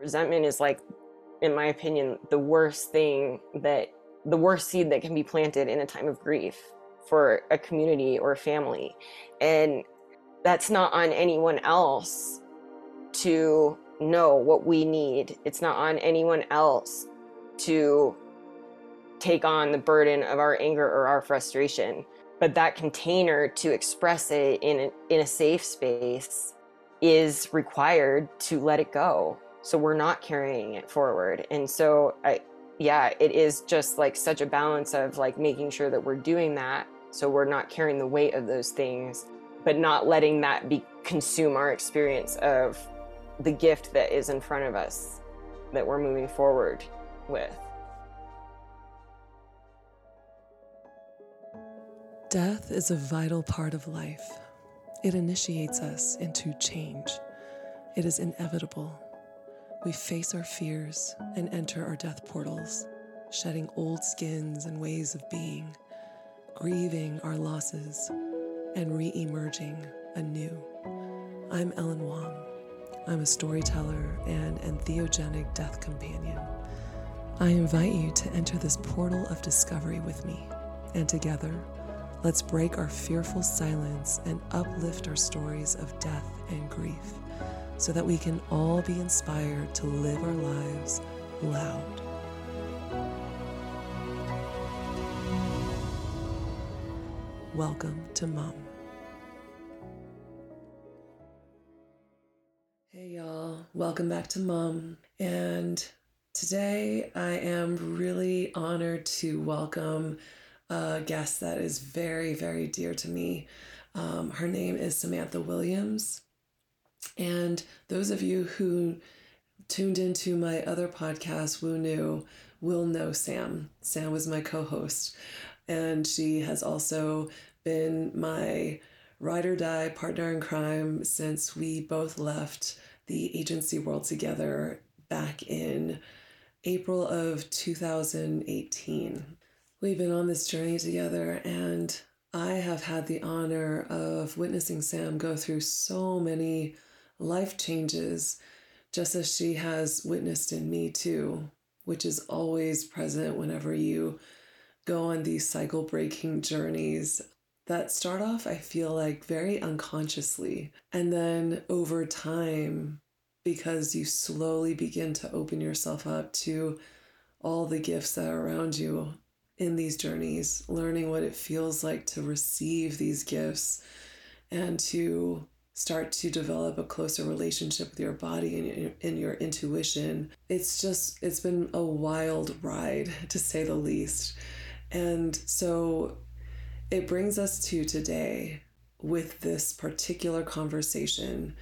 Resentment is like, in my opinion, the worst thing that the worst seed that can be planted in a time of grief for a community or a family. And that's not on anyone else to know what we need. It's not on anyone else to take on the burden of our anger or our frustration. But that container to express it in a, in a safe space is required to let it go. So we're not carrying it forward. And so I, yeah, it is just like such a balance of like making sure that we're doing that so we're not carrying the weight of those things, but not letting that be consume our experience of the gift that is in front of us that we're moving forward with. Death is a vital part of life. It initiates us into change. It is inevitable. We face our fears and enter our death portals, shedding old skins and ways of being, grieving our losses, and re emerging anew. I'm Ellen Wong. I'm a storyteller and entheogenic death companion. I invite you to enter this portal of discovery with me, and together, let's break our fearful silence and uplift our stories of death and grief so that we can all be inspired to live our lives loud. Welcome to Mom. Hey, y'all. Welcome back to Mom. And today I am really honored to welcome a guest that is very, very dear to me. Um, her name is Samantha Williams. And those of you who tuned into my other podcast, Woo New, will know Sam. Sam was my co host, and she has also been my ride or die partner in crime since we both left the agency world together back in April of 2018. We've been on this journey together, and I have had the honor of witnessing Sam go through so many life changes, just as she has witnessed in me too, which is always present whenever you go on these cycle breaking journeys that start off, I feel like, very unconsciously. And then over time, because you slowly begin to open yourself up to all the gifts that are around you in these journeys, learning what it feels like to receive these gifts and to start to develop a closer relationship with your body and your, and your intuition. It's just, it's been a wild ride to say the least. And so it brings us to today with this particular conversation,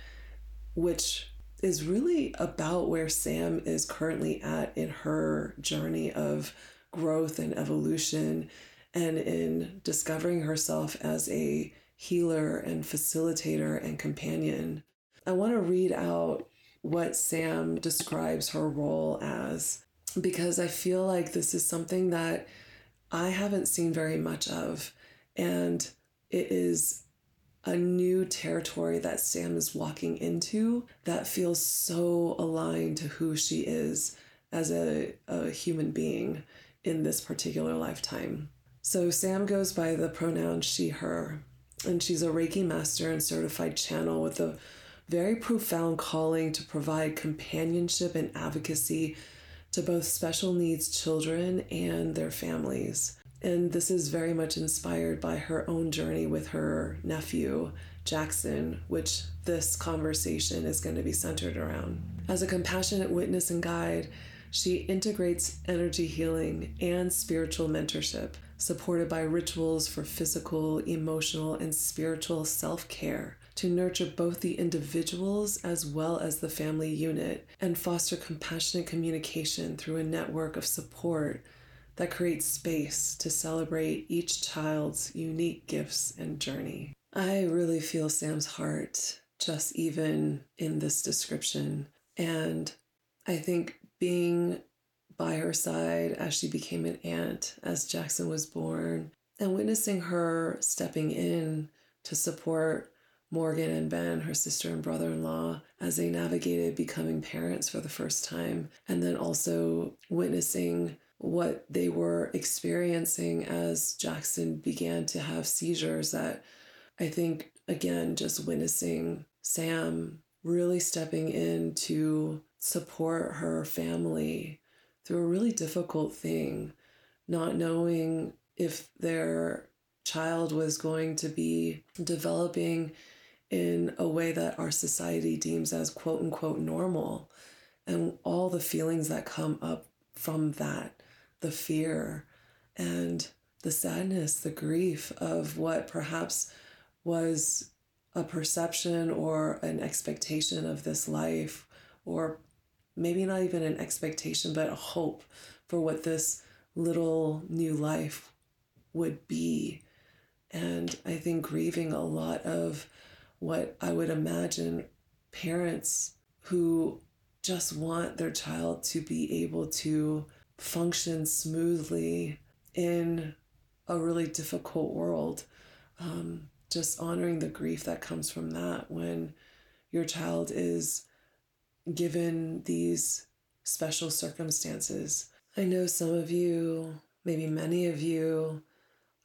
which is really about where Sam is currently at in her journey of growth and evolution and in discovering herself as a healer and facilitator and companion. I want to read out what Sam describes her role as because I feel like this is something that I haven't seen very much of. And it is a new territory that Sam is walking into that feels so aligned to who she is as a, a human being in this particular lifetime. So, Sam goes by the pronoun she, her, and she's a Reiki master and certified channel with a very profound calling to provide companionship and advocacy to both special needs children and their families. And this is very much inspired by her own journey with her nephew, Jaxon, which this conversation is going to be centered around. As a compassionate witness and guide, she integrates energy healing and spiritual mentorship supported by rituals for physical, emotional, and spiritual self care to nurture both the individuals as well as the family unit and foster compassionate communication through a network of support that creates space to celebrate each child's unique gifts and journey. I really feel Sam's heart just even in this description. And I think being by her side as she became an aunt as Jaxon was born, and witnessing her stepping in to support Morgan and Ben, her sister and brother in law, as they navigated becoming parents for the first time, and then also witnessing what they were experiencing as Jaxon began to have seizures. That I think, again, just witnessing Sam really stepping in to support her family through a really difficult thing, not knowing if their child was going to be developing in a way that our society deems as quote unquote normal. And all the feelings that come up from that the fear and the sadness the grief of what perhaps was a perception or an expectation of this life or maybe not even an expectation but a hope for what this little new life would be and i think grieving a lot of what I would imagine parents who just want their child to be able to function smoothly in a really difficult world. Um, just honoring the grief that comes from that when your child is given these special circumstances. I know some of you, maybe many of you,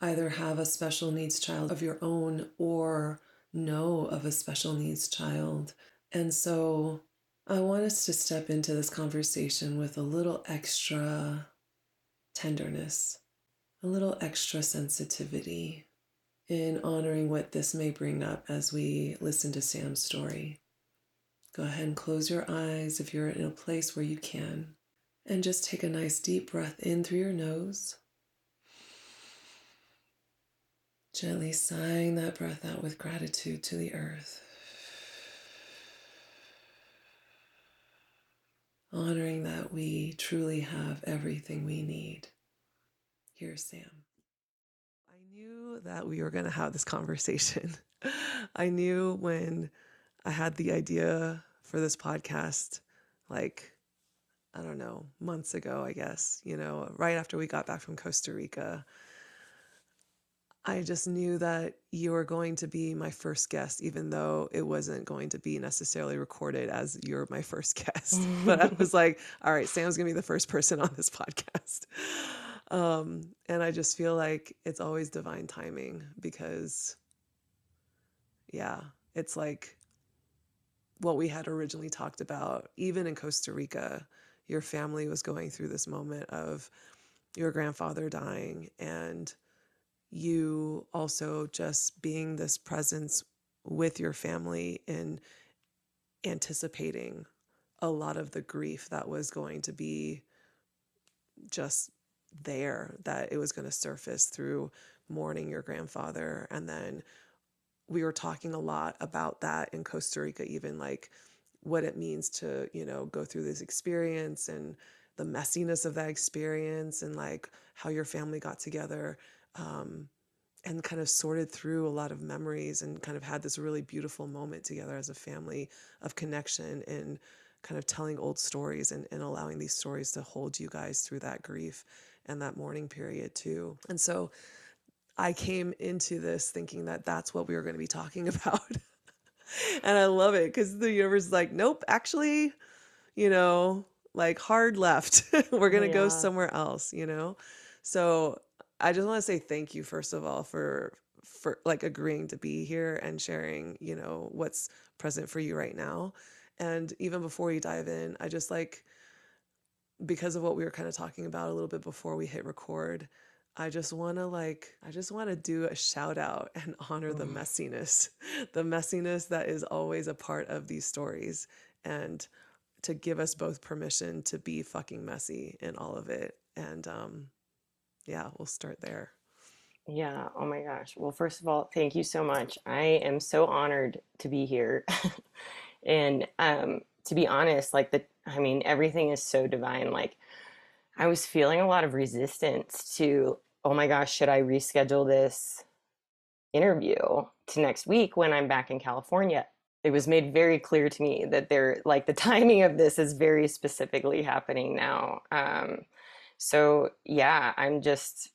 either have a special needs child of your own or know of a special needs child. And so I want us to step into this conversation with a little extra tenderness, a little extra sensitivity in honoring what this may bring up as we listen to Sam's story. Go ahead and close your eyes if you're in a place where you can. And just take a nice deep breath in through your nose Gently sighing that breath out with gratitude to the earth. Honoring that we truly have everything we need. Here's Sam. I knew that we were going to have this conversation. I knew when I had the idea for this podcast, like, I don't know, months ago, I guess, you know, right after we got back from Costa Rica I just knew that you were going to be my first guest, even though it wasn't going to be necessarily recorded as you're my first guest. but I was like, all right, Sam's going to be the first person on this podcast. Um, and I just feel like it's always divine timing because, yeah, it's like what we had originally talked about, even in Costa Rica, your family was going through this moment of your grandfather dying and you also just being this presence with your family and anticipating a lot of the grief that was going to be just there, that it was going to surface through mourning your grandfather. And then we were talking a lot about that in Costa Rica, even like what it means to, you know, go through this experience and the messiness of that experience and like how your family got together um, and kind of sorted through a lot of memories and kind of had this really beautiful moment together as a family of connection and kind of telling old stories and, and allowing these stories to hold you guys through that grief and that mourning period too. And so I came into this thinking that that's what we were going to be talking about. and I love it because the universe is like, nope, actually, you know, like hard left. we're going to yeah. go somewhere else, you know? So I just want to say thank you first of all for for like agreeing to be here and sharing, you know, what's present for you right now. And even before we dive in, I just like because of what we were kind of talking about a little bit before we hit record, I just want to like I just want to do a shout out and honor the messiness. The messiness that is always a part of these stories and to give us both permission to be fucking messy in all of it. And um yeah, we'll start there. Yeah. Oh my gosh. Well, first of all, thank you so much. I am so honored to be here. and um, to be honest, like the, I mean, everything is so divine. Like, I was feeling a lot of resistance to, oh my gosh, should I reschedule this interview to next week when I'm back in California? It was made very clear to me that there, like, the timing of this is very specifically happening now. Um, so yeah, I'm just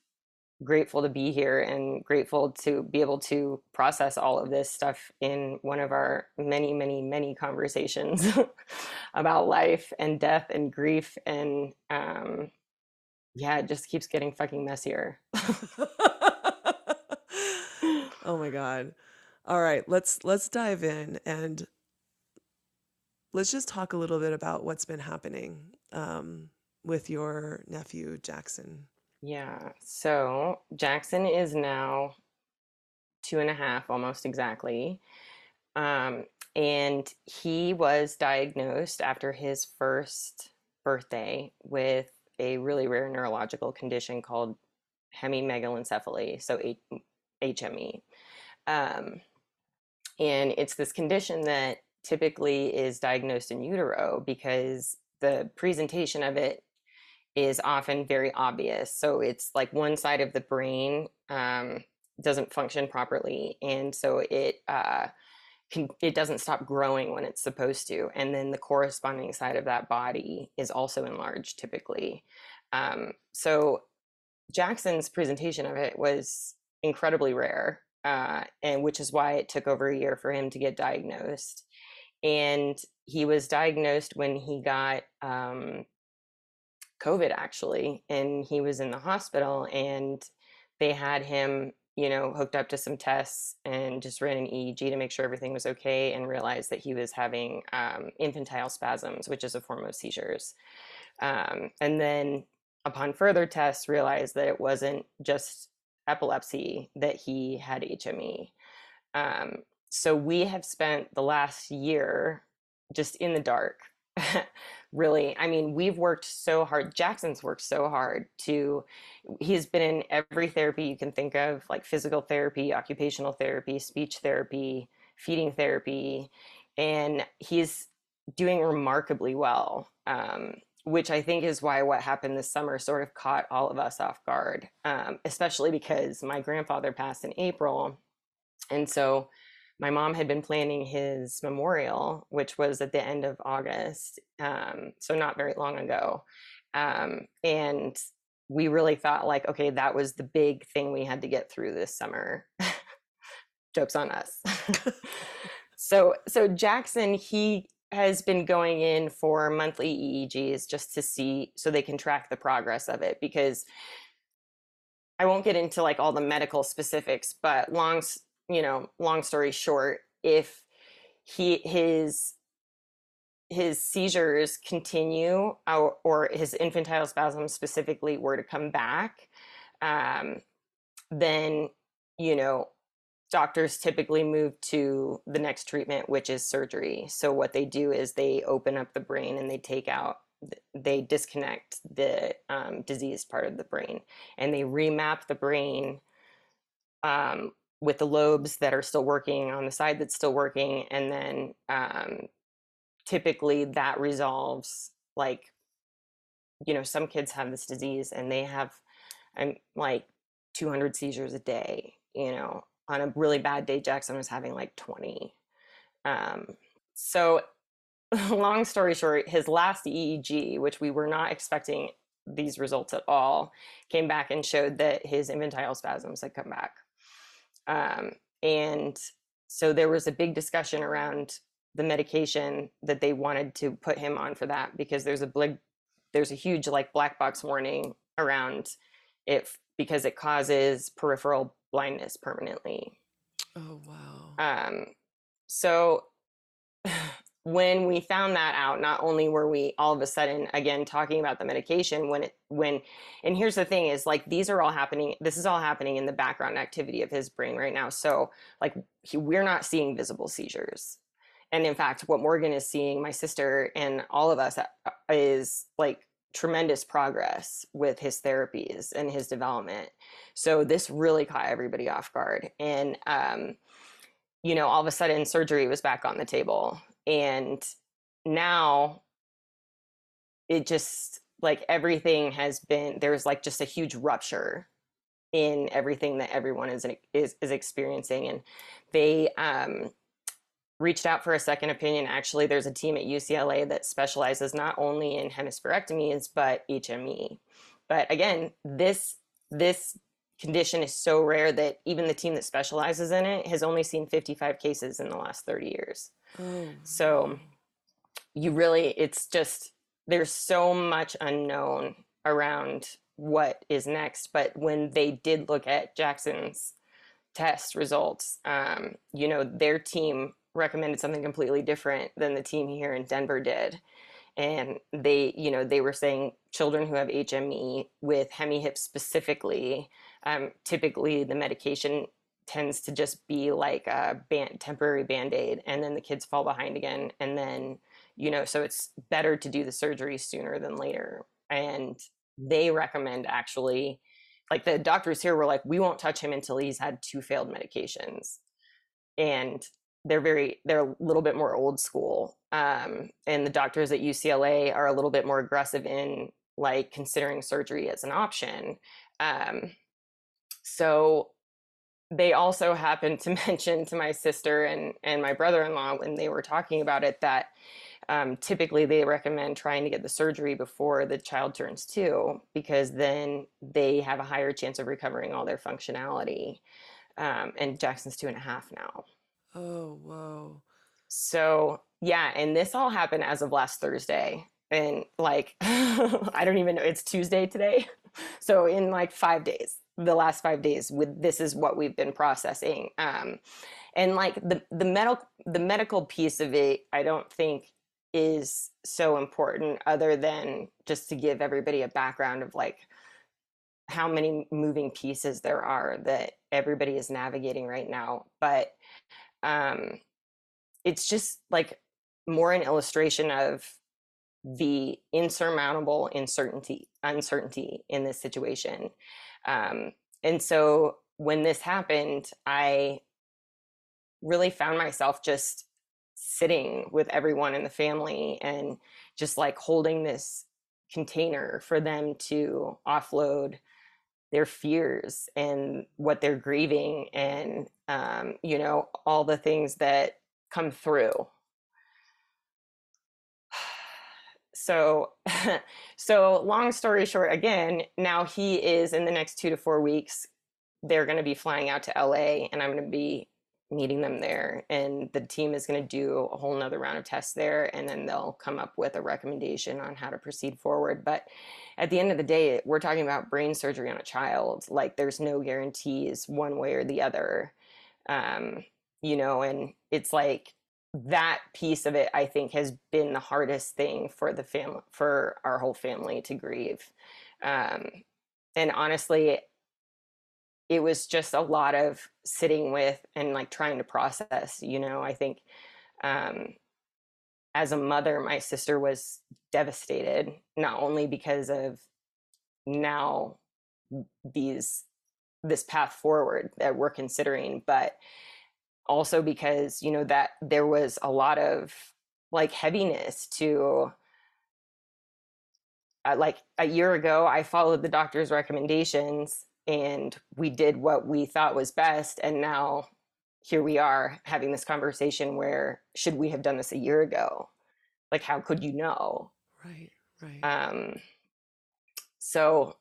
grateful to be here and grateful to be able to process all of this stuff in one of our many, many, many conversations about life and death and grief. And um, yeah, it just keeps getting fucking messier. oh my God. All right, let's let's dive in and let's just talk a little bit about what's been happening um, with your nephew Jaxon. Yeah. So Jaxon is now two and a half, almost exactly. Um, and he was diagnosed after his first birthday with a really rare neurological condition called hemimegalencephaly, so H- HME. Um, and it's this condition that typically is diagnosed in utero because the presentation of it is often very obvious. So it's like one side of the brain um, doesn't function properly, and so it uh, can, it doesn't stop growing when it's supposed to, and then the corresponding side of that body is also enlarged typically. Um, so Jaxon's presentation of it was incredibly rare, uh, and which is why it took over a year for him to get diagnosed. And he was diagnosed when he got um, COVID actually, and he was in the hospital, and they had him, you know, hooked up to some tests and just ran an EEG to make sure everything was okay, and realized that he was having um, infantile spasms, which is a form of seizures. Um, and then, upon further tests, realized that it wasn't just epilepsy that he had HME. Um, so we have spent the last year just in the dark really i mean we've worked so hard jaxon's worked so hard to he's been in every therapy you can think of like physical therapy occupational therapy speech therapy feeding therapy and he's doing remarkably well um, which i think is why what happened this summer sort of caught all of us off guard um, especially because my grandfather passed in april and so my mom had been planning his memorial, which was at the end of August, um, so not very long ago. Um, and we really thought, like, okay, that was the big thing we had to get through this summer. Jokes on us. so, so Jaxon, he has been going in for monthly EEGs just to see so they can track the progress of it because I won't get into like all the medical specifics, but long you know, long story short, if he his his seizures continue or, or his infantile spasms specifically were to come back, um, then you know doctors typically move to the next treatment, which is surgery. So what they do is they open up the brain and they take out they disconnect the um, diseased part of the brain and they remap the brain um, with the lobes that are still working on the side that's still working and then um, typically that resolves like you know some kids have this disease and they have um, like 200 seizures a day you know on a really bad day jaxon was having like 20 um, so long story short his last eeg which we were not expecting these results at all came back and showed that his infantile spasms had come back um, and so there was a big discussion around the medication that they wanted to put him on for that because there's a big, there's a huge like black box warning around it because it causes peripheral blindness permanently. Oh wow. Um, so when we found that out not only were we all of a sudden again talking about the medication when it when and here's the thing is like these are all happening this is all happening in the background activity of his brain right now. So like he, we're not seeing visible seizures. And in fact what morgan is seeing my sister and all of us uh, is like tremendous progress with his therapies and his development. So this really caught everybody off guard. And um you know all of a sudden surgery was back on the table and now it just like everything has been there's like just a huge rupture in everything that everyone is is, is experiencing and they um, reached out for a second opinion. Actually there's a team at ucla that specializes not only in hemispherectomies but hme but again this this condition is so rare that even the team that specializes in it has only seen 55 cases in the last 30 years. Oh. So you really, it's just, there's so much unknown around what is next. But when they did look at Jaxon's test results, um, you know, their team recommended something completely different than the team here in Denver did. And they, you know, they were saying children who have HME with hemi-hip specifically, um, typically the medication tends to just be like a band, temporary band-aid and then the kids fall behind again and then you know so it's better to do the surgery sooner than later. And they recommend actually like the doctors here were like we won't touch him until he's had two failed medications. And they're very they're a little bit more old school um, and the doctors at ucla are a little bit more aggressive in like considering surgery as an option. Um, so they also happened to mention to my sister and and my brother-in-law when they were talking about it that um, typically they recommend trying to get the surgery before the child turns two because then they have a higher chance of recovering all their functionality um, and jaxon's two and a half now. Oh whoa. So yeah and this all happened as of last thursday and like i don't even know it's tuesday today. So in like five days the last five days with this is what we've been processing um, and like the the medical the medical piece of it i don't think is so important other than just to give everybody a background of like how many moving pieces there are that everybody is navigating right now but um it's just like more an illustration of the insurmountable uncertainty uncertainty in this situation um and so when this happened i really found myself just sitting with everyone in the family and just like holding this container for them to offload their fears and what they're grieving and um, you know all the things that come through so so long story short again now he is in the next two to four weeks they're going to be flying out to la and i'm going to be meeting them there and the team is going to do a whole nother round of tests there and then they'll come up with a recommendation on how to proceed forward. But at the end of the day we're talking about brain surgery on a child. Like there's no guarantees one way or the other. Um, you know and it's like that piece of it i think has been the hardest thing for the family for our whole family to grieve. Um, and honestly it was just a lot of sitting with and like trying to process you know i think um as a mother my sister was devastated not only because of now these this path forward that we're considering but also because you know that there was a lot of like heaviness to uh, like a year ago i followed the doctor's recommendations and we did what we thought was best and now here we are having this conversation where should we have done this a year ago? Like how could you know? Right right. Um so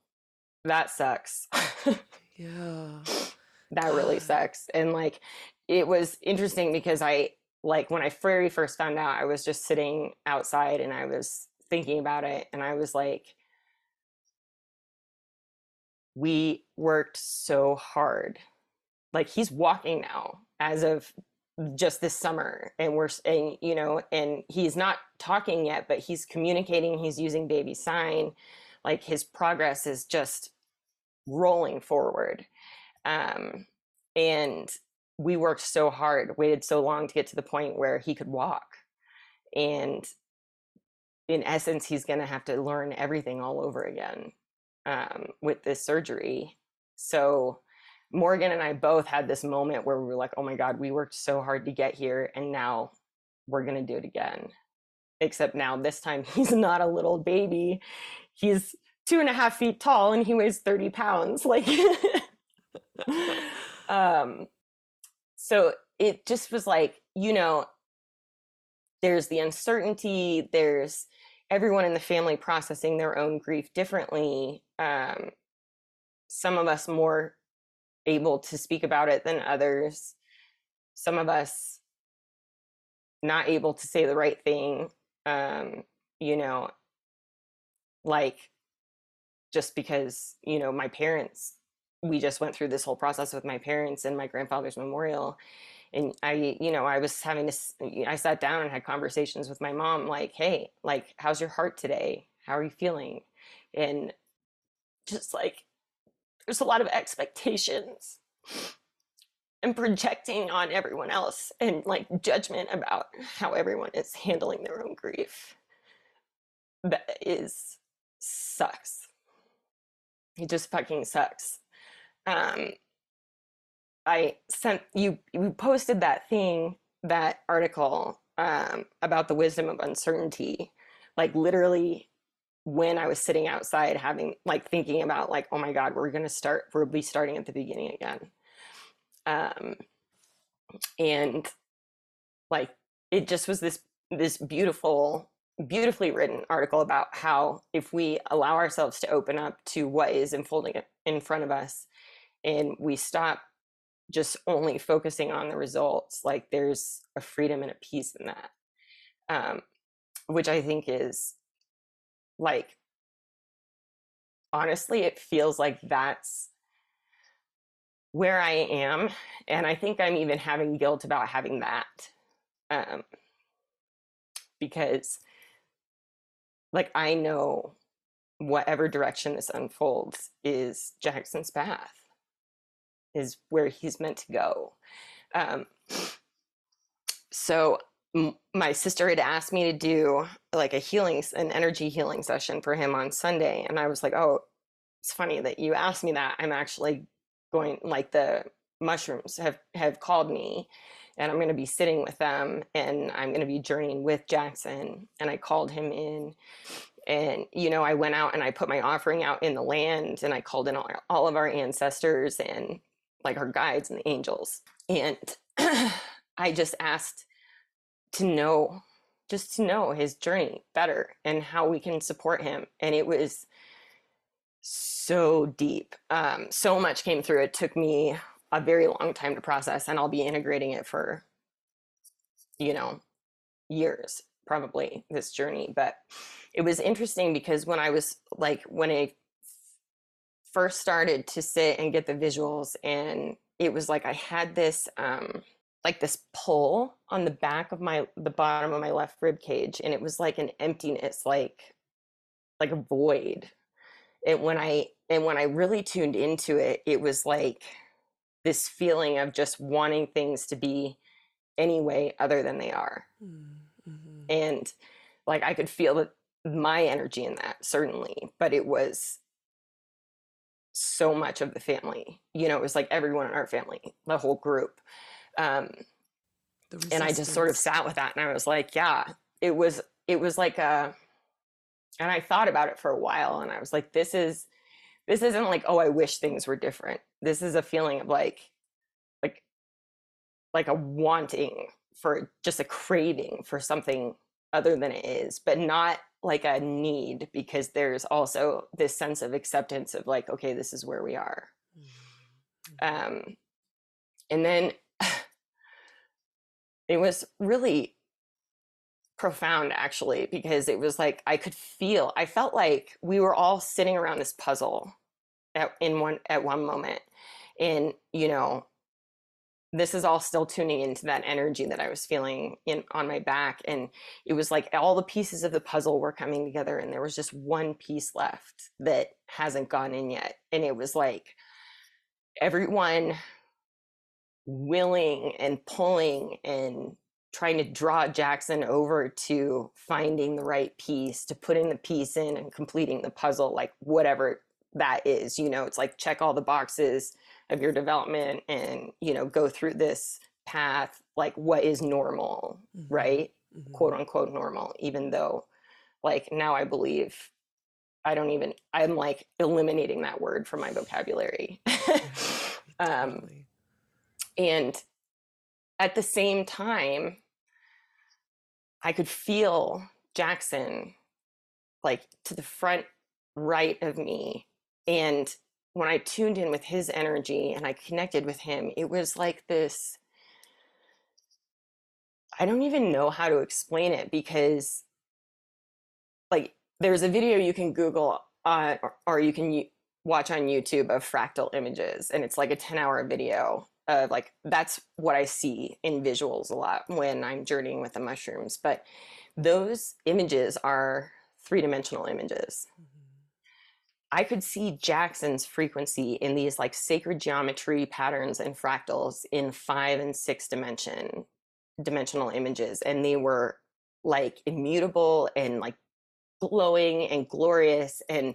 that sucks. Yeah. That really sucks and like it was interesting because i like when i very first found out i was just sitting outside and i was thinking about it and i was like we worked so hard. Like he's walking now as of just this summer and we're and you know and he's not talking yet but he's communicating he's using baby sign like his progress is just rolling forward um and we worked so hard waited so long to get to the point where he could walk and in essence he's going to have to learn everything all over again um, with this surgery. So Morgan and I both had this moment where we were like, oh my God, we worked so hard to get here and now we're going to do it again. Except now, this time, he's not a little baby. He's two and a half feet tall and he weighs 30 pounds. Like, um, so it just was like, you know, there's the uncertainty, there's everyone in the family processing their own grief differently. Um, some of us more able to speak about it than others. Some of us not able to say the right thing. Um, you know, like just because, you know, my parents, we just went through this whole process with my parents and my grandfather's memorial. And I, you know, I was having to, I sat down and had conversations with my mom, like, hey, like, how's your heart today? How are you feeling? And just like, there's a lot of expectations and projecting on everyone else and like judgment about how everyone is handling their own grief that is sucks it just fucking sucks um i sent you you posted that thing that article um about the wisdom of uncertainty like literally when I was sitting outside having like thinking about like, oh my God, we're gonna start, we'll be starting at the beginning again. Um and like it just was this this beautiful, beautifully written article about how if we allow ourselves to open up to what is unfolding in front of us and we stop just only focusing on the results, like there's a freedom and a peace in that. Um, which I think is like honestly it feels like that's where i am and i think i'm even having guilt about having that um because like i know whatever direction this unfolds is jaxon's path is where he's meant to go. Um so my sister had asked me to do like a healing an energy healing session for him on sunday and i was like oh it's funny that you asked me that. I'm actually going like the mushrooms have have called me and i'm going to be sitting with them and i'm going to be journeying with jaxon and i called him in and you know i went out and i put my offering out in the land and i called in all, all of our ancestors and like our guides and the angels and i just asked to know just to know his journey better and how we can support him and it was so deep. Um, so much came through. It took me a very long time to process and i'll be integrating it for you know years probably this journey but it was interesting because when i was like when i first started to sit and get the visuals and it was like i had this um like this pull on the back of my the bottom of my left rib cage and it was like an emptiness like like a void and when i and when i really tuned into it it was like this feeling of just wanting things to be any way other than they are mm-hmm. and like i could feel that my energy in that certainly but it was so much of the family you know it was like everyone in our family the whole group um, and I just sort of sat with that and I was like, yeah, it was, it was like a, and I thought about it for a while and I was like, this is, this isn't like, oh, I wish things were different. This is a feeling of like, like, like a wanting for just a craving for something other than it is, but not like a need because there's also this sense of acceptance of like, okay, this is where we are. Mm-hmm. Um, and then it was really profound actually because it was like I could feel I felt like we were all sitting around this puzzle at in one at one moment and you know this is all still tuning into that energy that I was feeling in on my back and it was like all the pieces of the puzzle were coming together and there was just one piece left that hasn't gone in yet and it was like everyone willing and pulling and trying to draw Jaxon over to finding the right piece, to putting the piece in and completing the puzzle, like whatever that is. You know, it's like check all the boxes of your development and, you know, go through this path, like what is normal, mm-hmm. right? Mm-hmm. Quote unquote normal, even though, like, now I believe I don't even, I'm like eliminating that word from my vocabulary. um, and at the same time, I could feel Jaxon like to the front right of me. And when I tuned in with his energy and I connected with him, it was like this. I don't even know how to explain it because, like, there's a video you can Google uh, or, or you can watch on YouTube of fractal images, and it's like a 10 hour video of like, that's what I see in visuals a lot when I'm journeying with the mushrooms. But those images are three dimensional images. I could see Jaxon's frequency in these like sacred geometry patterns and fractals in five and six dimension dimensional images. And they were like immutable and like glowing and glorious and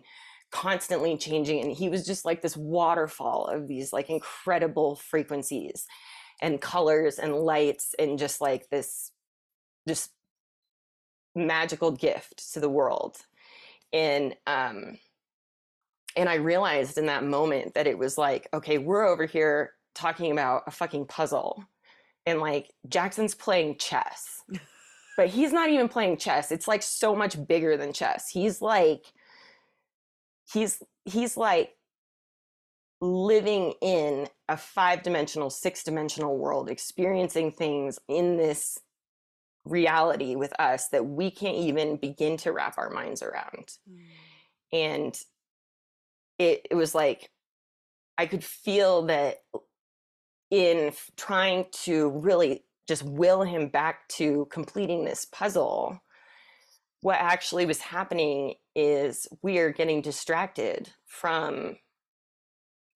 constantly changing. And he was just like this waterfall of these like incredible frequencies and colors and lights and just like this just magical gift to the world. And um and I realized in that moment that it was like, okay, we're over here talking about a fucking puzzle. And like Jaxon's playing chess. but he's not even playing chess. It's like so much bigger than chess. He's like he's he's like living in a five-dimensional, six-dimensional world, experiencing things in this reality with us that we can't even begin to wrap our minds around. Mm. And it, it was like I could feel that in trying to really just will him back to completing this puzzle, what actually was happening is we are getting distracted from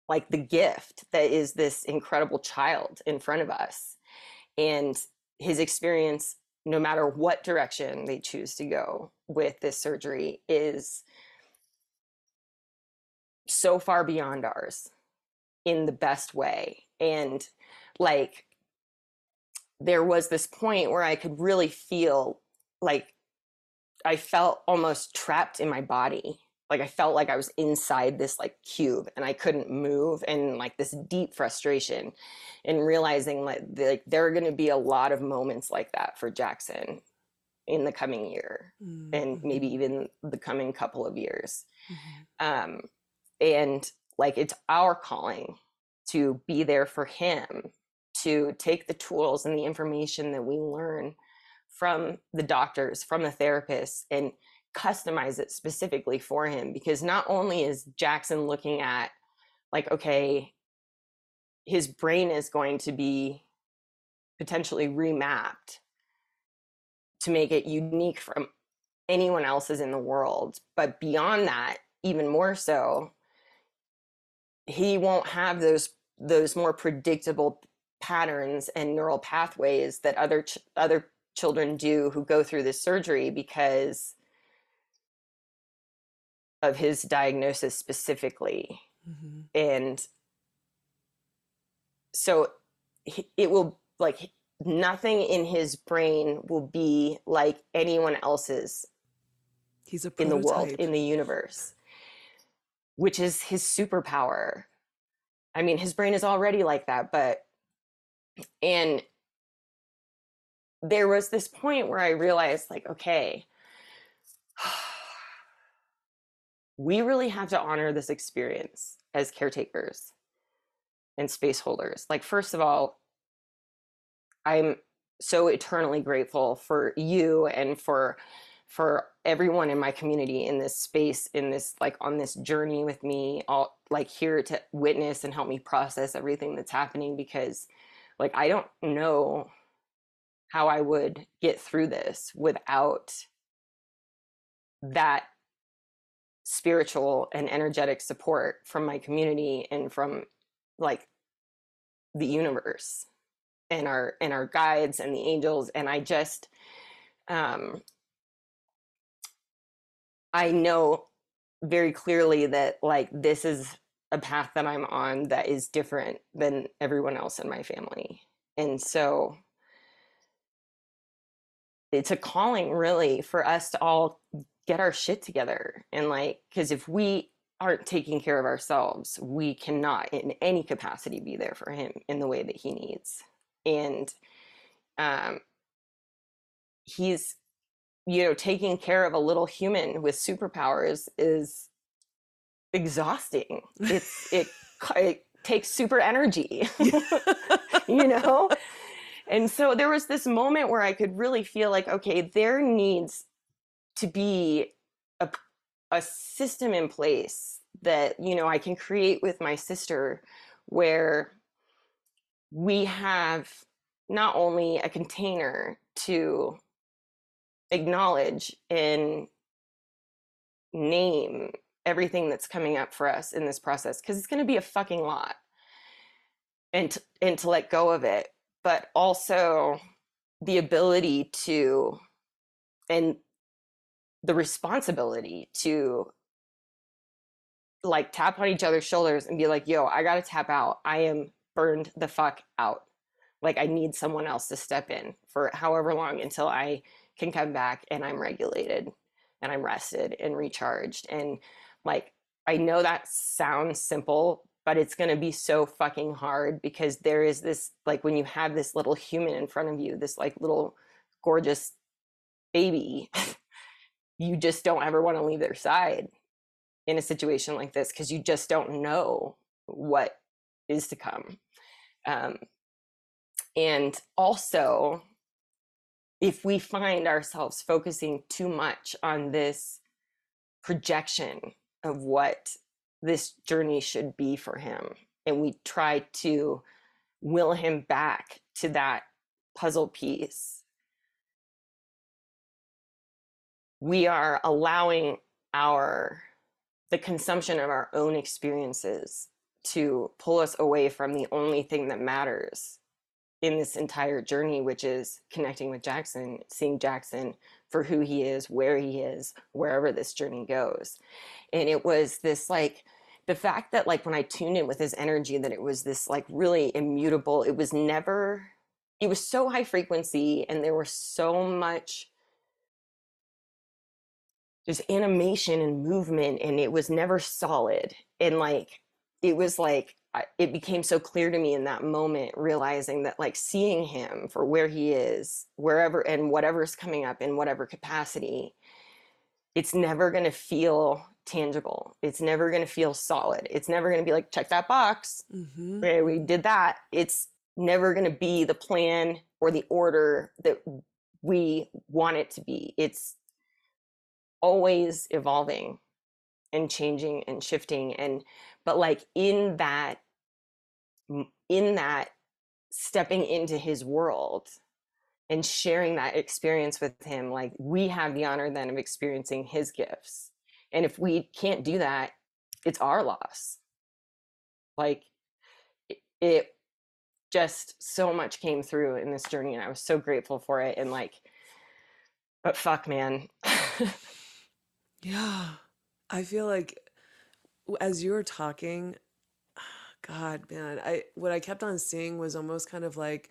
like the gift that is this incredible child in front of us and his experience no matter what direction they choose to go with this surgery is so far beyond ours in the best way. And like, there was this point where I could really feel like I felt almost trapped in my body. Like I felt like I was inside this like cube and I couldn't move and like this deep frustration and realizing like, like there are going to be a lot of moments like that for Jaxon in the coming year mm-hmm. and maybe even the coming couple of years. Mm-hmm. Um, and like it's our calling to be there for him to take the tools and the information that we learn from the doctors from the therapists and customize it specifically for him because not only is jaxon looking at like okay his brain is going to be potentially remapped to make it unique from anyone else's in the world but beyond that even more so he won't have those those more predictable patterns and neural pathways that other ch- other children do who go through this surgery because of his diagnosis specifically. Mm-hmm. and so it will like nothing in his brain will be like anyone else's he's a in the world in the universe which is his superpower. I mean, his brain is already like that, but and there was this point where I realized, like, okay, we really have to honor this experience as caretakers and space holders. Like, first of all, I'm so eternally grateful for you and for for everyone in my community in this space in this like on this journey with me all like here to witness and help me process everything that's happening because like i don't know how i would get through this without that spiritual and energetic support from my community and from like the universe and our and our guides and the angels. And i just um I know very clearly that like this is a path that I'm on that is different than everyone else in my family. And so it's a calling really for us to all get our shit together and like cuz if we aren't taking care of ourselves, we cannot in any capacity be there for him in the way that he needs. And um he's you know taking care of a little human with superpowers is exhausting. It's it, it takes super energy, you know? And so there was this moment where I could really feel like, okay, there needs to be a, a system in place that, you know, I can create with my sister where we have not only a container to acknowledge and name everything that's coming up for us in this process because it's going to be a fucking lot and to, and to let go of it but also the ability to and the responsibility to like tap on each other's shoulders and be like yo i gotta tap out. I am burned the fuck out. Like i need someone else to step in for however long until i can come back and i'm regulated and i'm rested and recharged and like i know that sounds simple but it's going to be so fucking hard because there is this like when you have this little human in front of you this like little gorgeous baby you just don't ever want to leave their side in a situation like this because you just don't know what is to come um, and also if we find ourselves focusing too much on this projection of what this journey should be for him. And we try to will him back to that puzzle piece. We are allowing our the consumption of our own experiences to pull us away from the only thing that matters in this entire journey, which is connecting with Jaxon, seeing Jaxon for who he is, where he is, wherever this journey goes. And it was this like the fact that like when I tuned in with his energy, that it was this like really immutable, it was never, it was so high frequency and there was so much just animation and movement and it was never solid. And like, it was like, it became so clear to me in that moment realizing that like seeing him for where he is wherever and whatever's coming up in whatever capacity it's never going to feel tangible. It's never going to feel solid. It's never going to be like check that box. Mm-hmm. okay, we did that. It's never going to be the plan or the order that we want it to be. It's always evolving and changing and shifting and but like in that in that stepping into his world and sharing that experience with him like we have the honor then of experiencing his gifts. And if we can't do that it's our loss. Like it, just so much came through in this journey and i was so grateful for it and like but fuck man. Yeah. I feel like as you were talking god man i what i kept on seeing was almost kind of like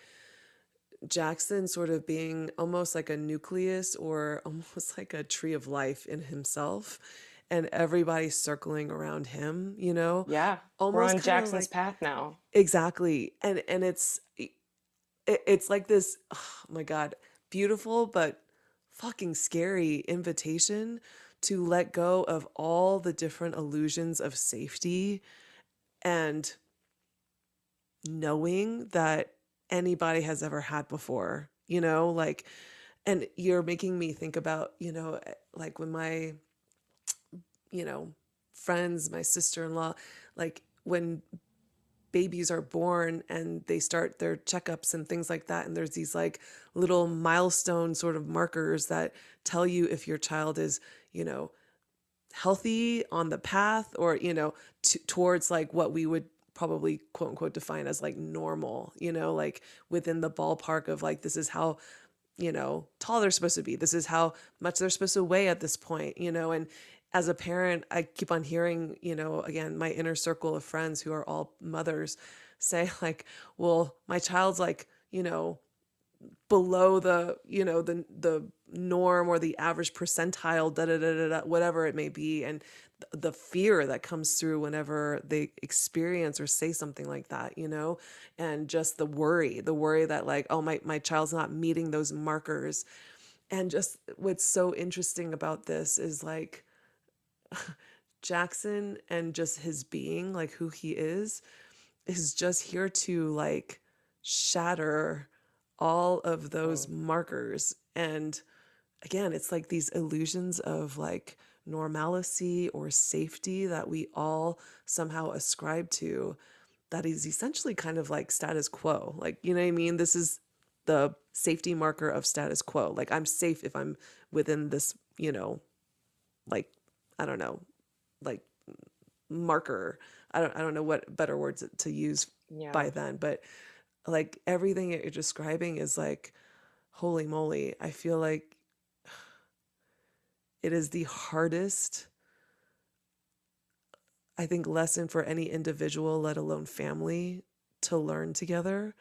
Jaxon sort of being almost like a nucleus or almost like a tree of life in himself and everybody circling around him, you know? Yeah. Almost We're on Jaxon's like, path now. Exactly. And and it's it, it's like this oh my god, beautiful but fucking scary invitation to let go of all the different illusions of safety and knowing that anybody has ever had before, you know, like, and you're making me think about, you know, eh, like when my, you know, friends, my sister in law, like when babies are born and they start their checkups and things like that. And there's these like little milestone sort of markers that tell you if your child is, you know, healthy on the path or, you know, t- towards like what we would probably quote unquote define as like normal, you know, like within the ballpark of like, this is how, you know, tall they're supposed to be. This is how much they're supposed to weigh at this point, you know, and as a parent, I keep on hearing, you know, again, my inner circle of friends who are all mothers say like, well, my child's like, you know, below the, you know, the the norm or the average percentile, da da da da, whatever it may be. And the fear that comes through whenever they experience or say something like that you know and just the worry the worry that like oh my my child's not meeting those markers and just what's so interesting about this is like Jaxon and just his being, like who he is, is just here to like shatter all of those oh. markers. And again, it's like these illusions of like normalcy or safety that we all somehow ascribe to that is essentially kind of like status quo. Like, you know what I mean? This is the safety marker of status quo. Like, I'm safe if I'm within this, you know, like, I don't know, like marker. I don't, I don't know what better words to use yeah. by then, but like everything that you're describing is like, holy moly. I feel like it is the hardest I think, lesson for any individual, let alone family, to learn together.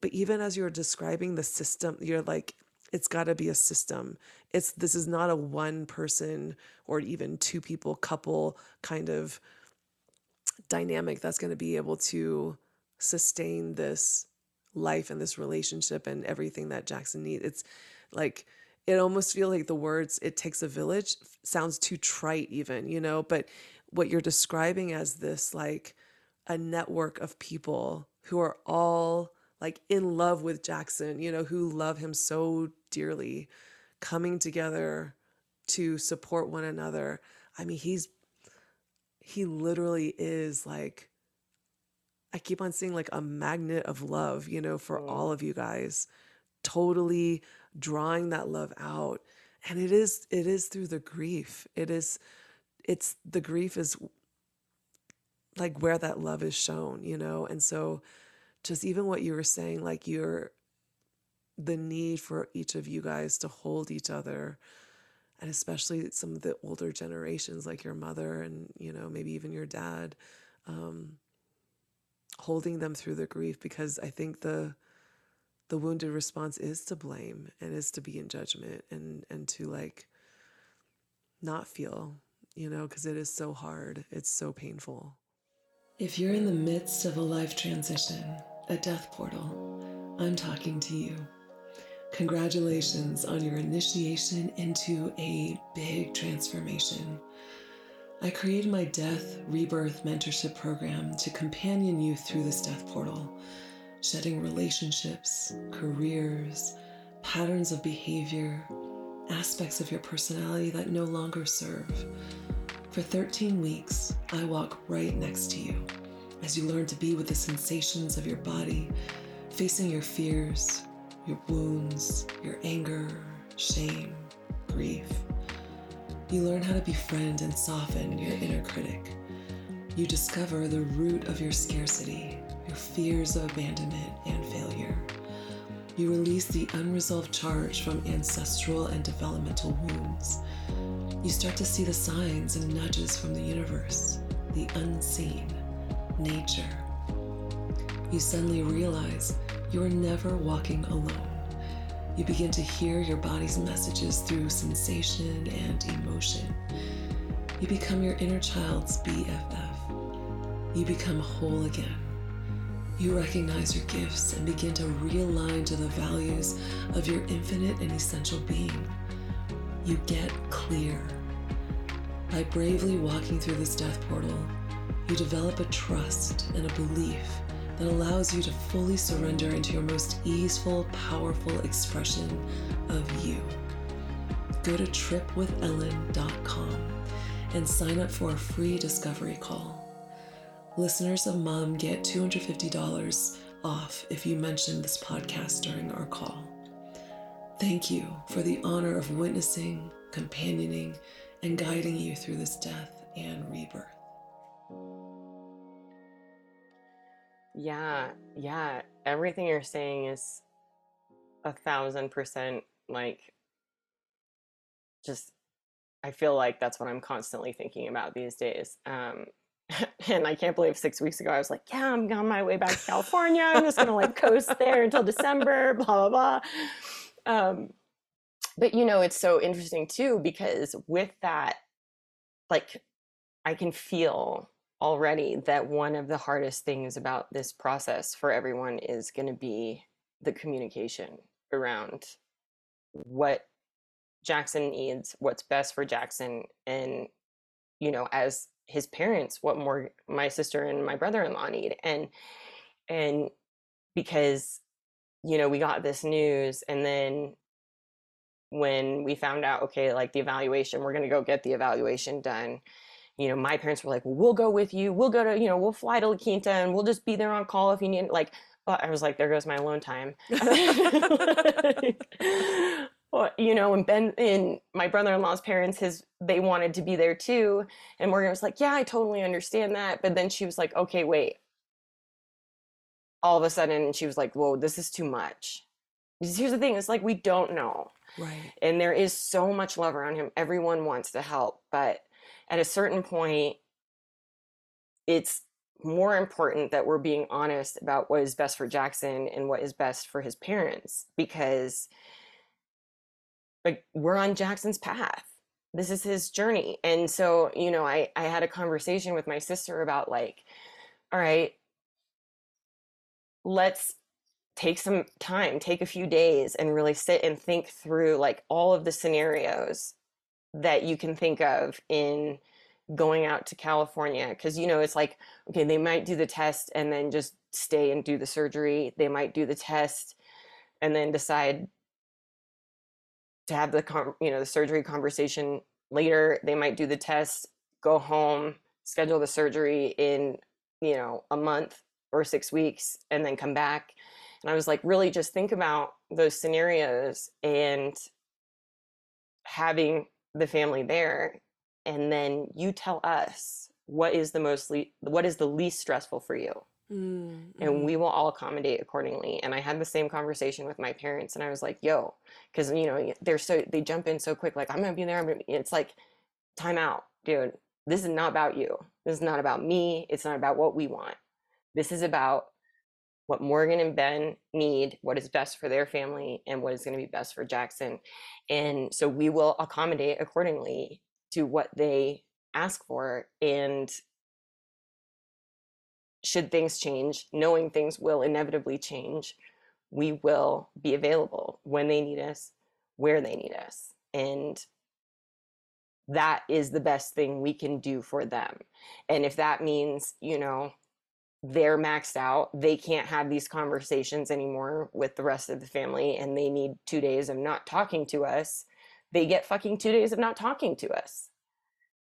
But even as you're describing the system, you're like, it's got to be a system. It's this is not a one person or even two people couple kind of dynamic that's going to be able to sustain this life and this relationship and everything that Jaxon needs. It's like it almost feel like the words it takes a village sounds too trite even, you know, but what you're describing as this like a network of people who are all like in love with Jaxon, you know, who love him so dearly, coming together to support one another. I mean, he's he literally is like I keep on seeing like a magnet of love, you know, for mm. all of you guys, totally drawing that love out. And it is it is through the grief. It is it's the grief is like where that love is shown, you know? And so just even what you were saying, like you're the need for each of you guys to hold each other and especially some of the older generations like your mother and you know maybe even your dad um, holding them through their grief because i think the the wounded response is to blame and is to be in judgment and and to like not feel you know, because it is so hard. It's so painful. If you're in the midst of a life transition, a death portal, I'm talking to you. Congratulations on your initiation into a big transformation. I created my Death Rebirth Mentorship Program to companion you through this death portal, shedding relationships, careers, patterns of behavior, aspects of your personality that no longer serve. For 13 weeks, I walk right next to you as you learn to be with the sensations of your body, facing your fears, your wounds, your anger, shame, grief. You learn how to befriend and soften your inner critic. You discover the root of your scarcity, your fears of abandonment and failure you release the unresolved charge from ancestral and developmental wounds. You start to see the signs and nudges from the universe, the unseen, nature. You suddenly realize you are never walking alone. You begin to hear your body's messages through sensation and emotion. You become your inner child's BFF. You become whole again you recognize your gifts and begin to realign to the values of your infinite and essential being. You get clear. By bravely walking through this death portal, you develop a trust and a belief that allows you to fully surrender into your most easeful, powerful expression of you. Go to tripwithellen.com and sign up for a free discovery call. Listeners of Mom get $250 off if you mention this podcast during our call. Thank you for the honor of witnessing, companioning, and guiding you through this death and rebirth. Yeah, yeah. Everything you're saying is a thousand percent like just I feel like that's what I'm constantly thinking about these days. Um, and I can't believe six weeks ago I was like, yeah, I'm on my way back to California. I'm just gonna like coast there until December, blah blah blah. Um, but you know, it's so interesting too because with that, like, I can feel already that one of the hardest things about this process for everyone is going to be the communication around what Jaxon needs, what's best for Jaxon, and you know as his parents what more my sister and my brother-in-law need and and because you know we got this news and then when we found out okay like the evaluation we're going to go get the evaluation done you know my parents were like well, we'll go with you we'll go to you know we'll fly to la quinta and we'll just be there on call if you need like but i was like there goes my alone time well, you know, and Ben and my brother-in-law's parents, his they wanted to be there too. And Morgan was like, Yeah, I totally understand that. But then she was like, Okay, wait. All of a sudden she was like, Whoa, this is too much. Because here's the thing, it's like we don't know. Right. And there is so much love around him. Everyone wants to help, but at a certain point, it's more important that we're being honest about what is best for Jaxon and what is best for his parents because like we're on Jaxon's path. This is his journey. And so, you know, I I had a conversation with my sister about like all right, let's take some time, take a few days and really sit and think through like all of the scenarios that you can think of in going out to California because you know it's like okay they might do the test and then just stay and do the surgery. They might do the test and then decide to have the you know the surgery conversation later. They might do the test go home schedule the surgery in you know a month or 6 weeks and then come back. And i was like really just think about those scenarios and having the family there and then you tell us what is the most le- what is the least stressful for you? Mm-hmm. and we will all accommodate accordingly and i had the same conversation with my parents and i was like yo because you know they're so they jump in so quick like i'm gonna be there I'm gonna be, it's like time out dude. This is not about you. This is not about me. It's not about what we want. This is about what morgan and ben need what is best for their family and what is going to be best for jaxon and so we will accommodate accordingly to what they ask for and should things change, knowing things will inevitably change, we will be available when they need us, where they need us. And that is the best thing we can do for them. And if that means, you know, they're maxed out, they can't have these conversations anymore with the rest of the family, and they need two days of not talking to us, they get fucking two days of not talking to us.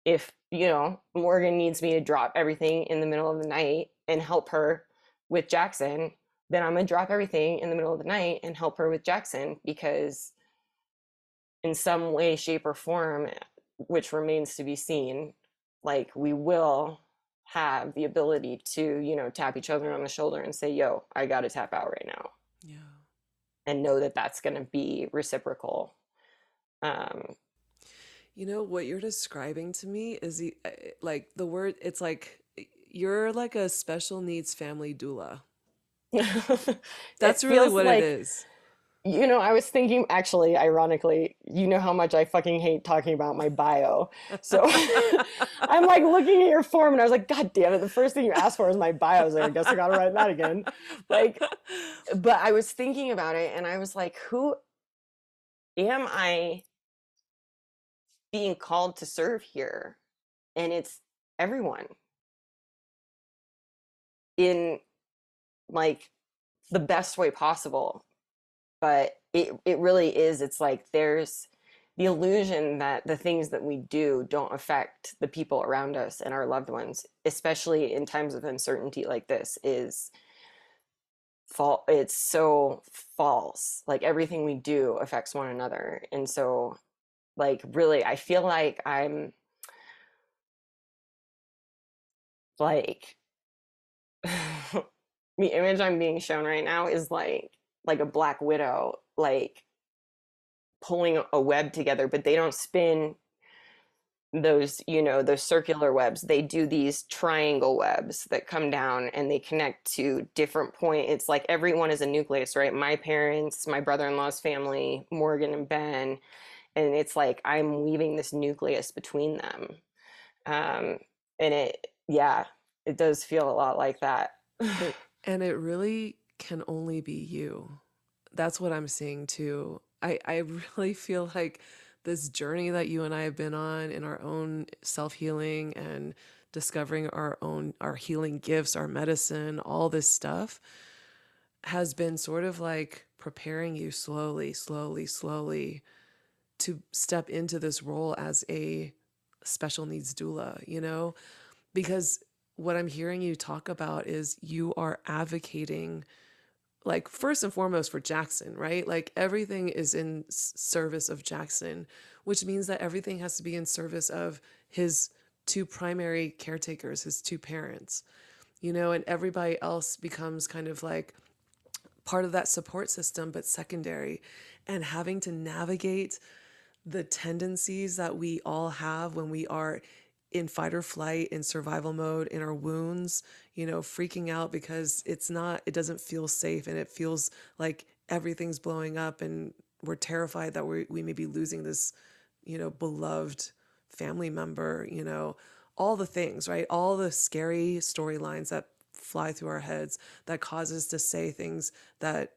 If, you know, Morgan needs me to drop everything in the middle of the night and help her with Jaxon, then I'm gonna drop everything in the middle of the night and help her with Jaxon because in some way, shape, or form, eh, which remains to be seen, like we will have the ability to, you know, tap each other on the shoulder and say, yo, I gotta tap out right now. Yeah. And know that that's gonna be reciprocal. Um, you know what you're describing to me is eh, like the word it's like you're like a special needs family doula. That's really what like, it is. You know, I was thinking actually, ironically, you know how much I fucking hate talking about my bio. So I'm like looking at your form and I was like, God damn it, the first thing you asked for is my bio. I was like, I guess I gotta write that again. Like, but I was thinking about it and I was like, who am I being called to serve here? And it's everyone in like the best way possible but it it really is it's like there's the illusion that the things that we do don't affect the people around us and our loved ones especially in times of uncertainty like this is fault it's so false like everything we do affects one another and so like really i feel like i'm like the image I'm being shown right now is like like a black widow, like pulling a web together, but they don't spin those, you know, those circular webs. They do these triangle webs that come down and they connect to different point. It's like everyone is a nucleus, right? My parents, my brother-in-law's family, Morgan and Ben, and it's like I'm weaving this nucleus between them. Um, and it, yeah, it does feel a lot like that. and it really can only be you. That's what I'm seeing too. I, I really feel like this journey that you and I have been on in our own self healing and discovering our own, our healing gifts, our medicine, all this stuff has been sort of like preparing you slowly, slowly, slowly to step into this role as a special needs doula, you know? Because what I'm hearing you talk about is you are advocating like first and foremost for Jaxon, right? Like everything is in service of Jaxon, which means that everything has to be in service of his two primary caretakers, his two parents. You know, and everybody else becomes kind of like part of that support system but secondary and having to navigate the tendencies that we all have when we are in fight or flight in survival mode in our wounds you know freaking out because it's not it doesn't feel safe and it feels like everything's blowing up and we're terrified that we we may be losing this you know beloved family member you know all the things right? All the scary storylines that fly through our heads that cause us to say things that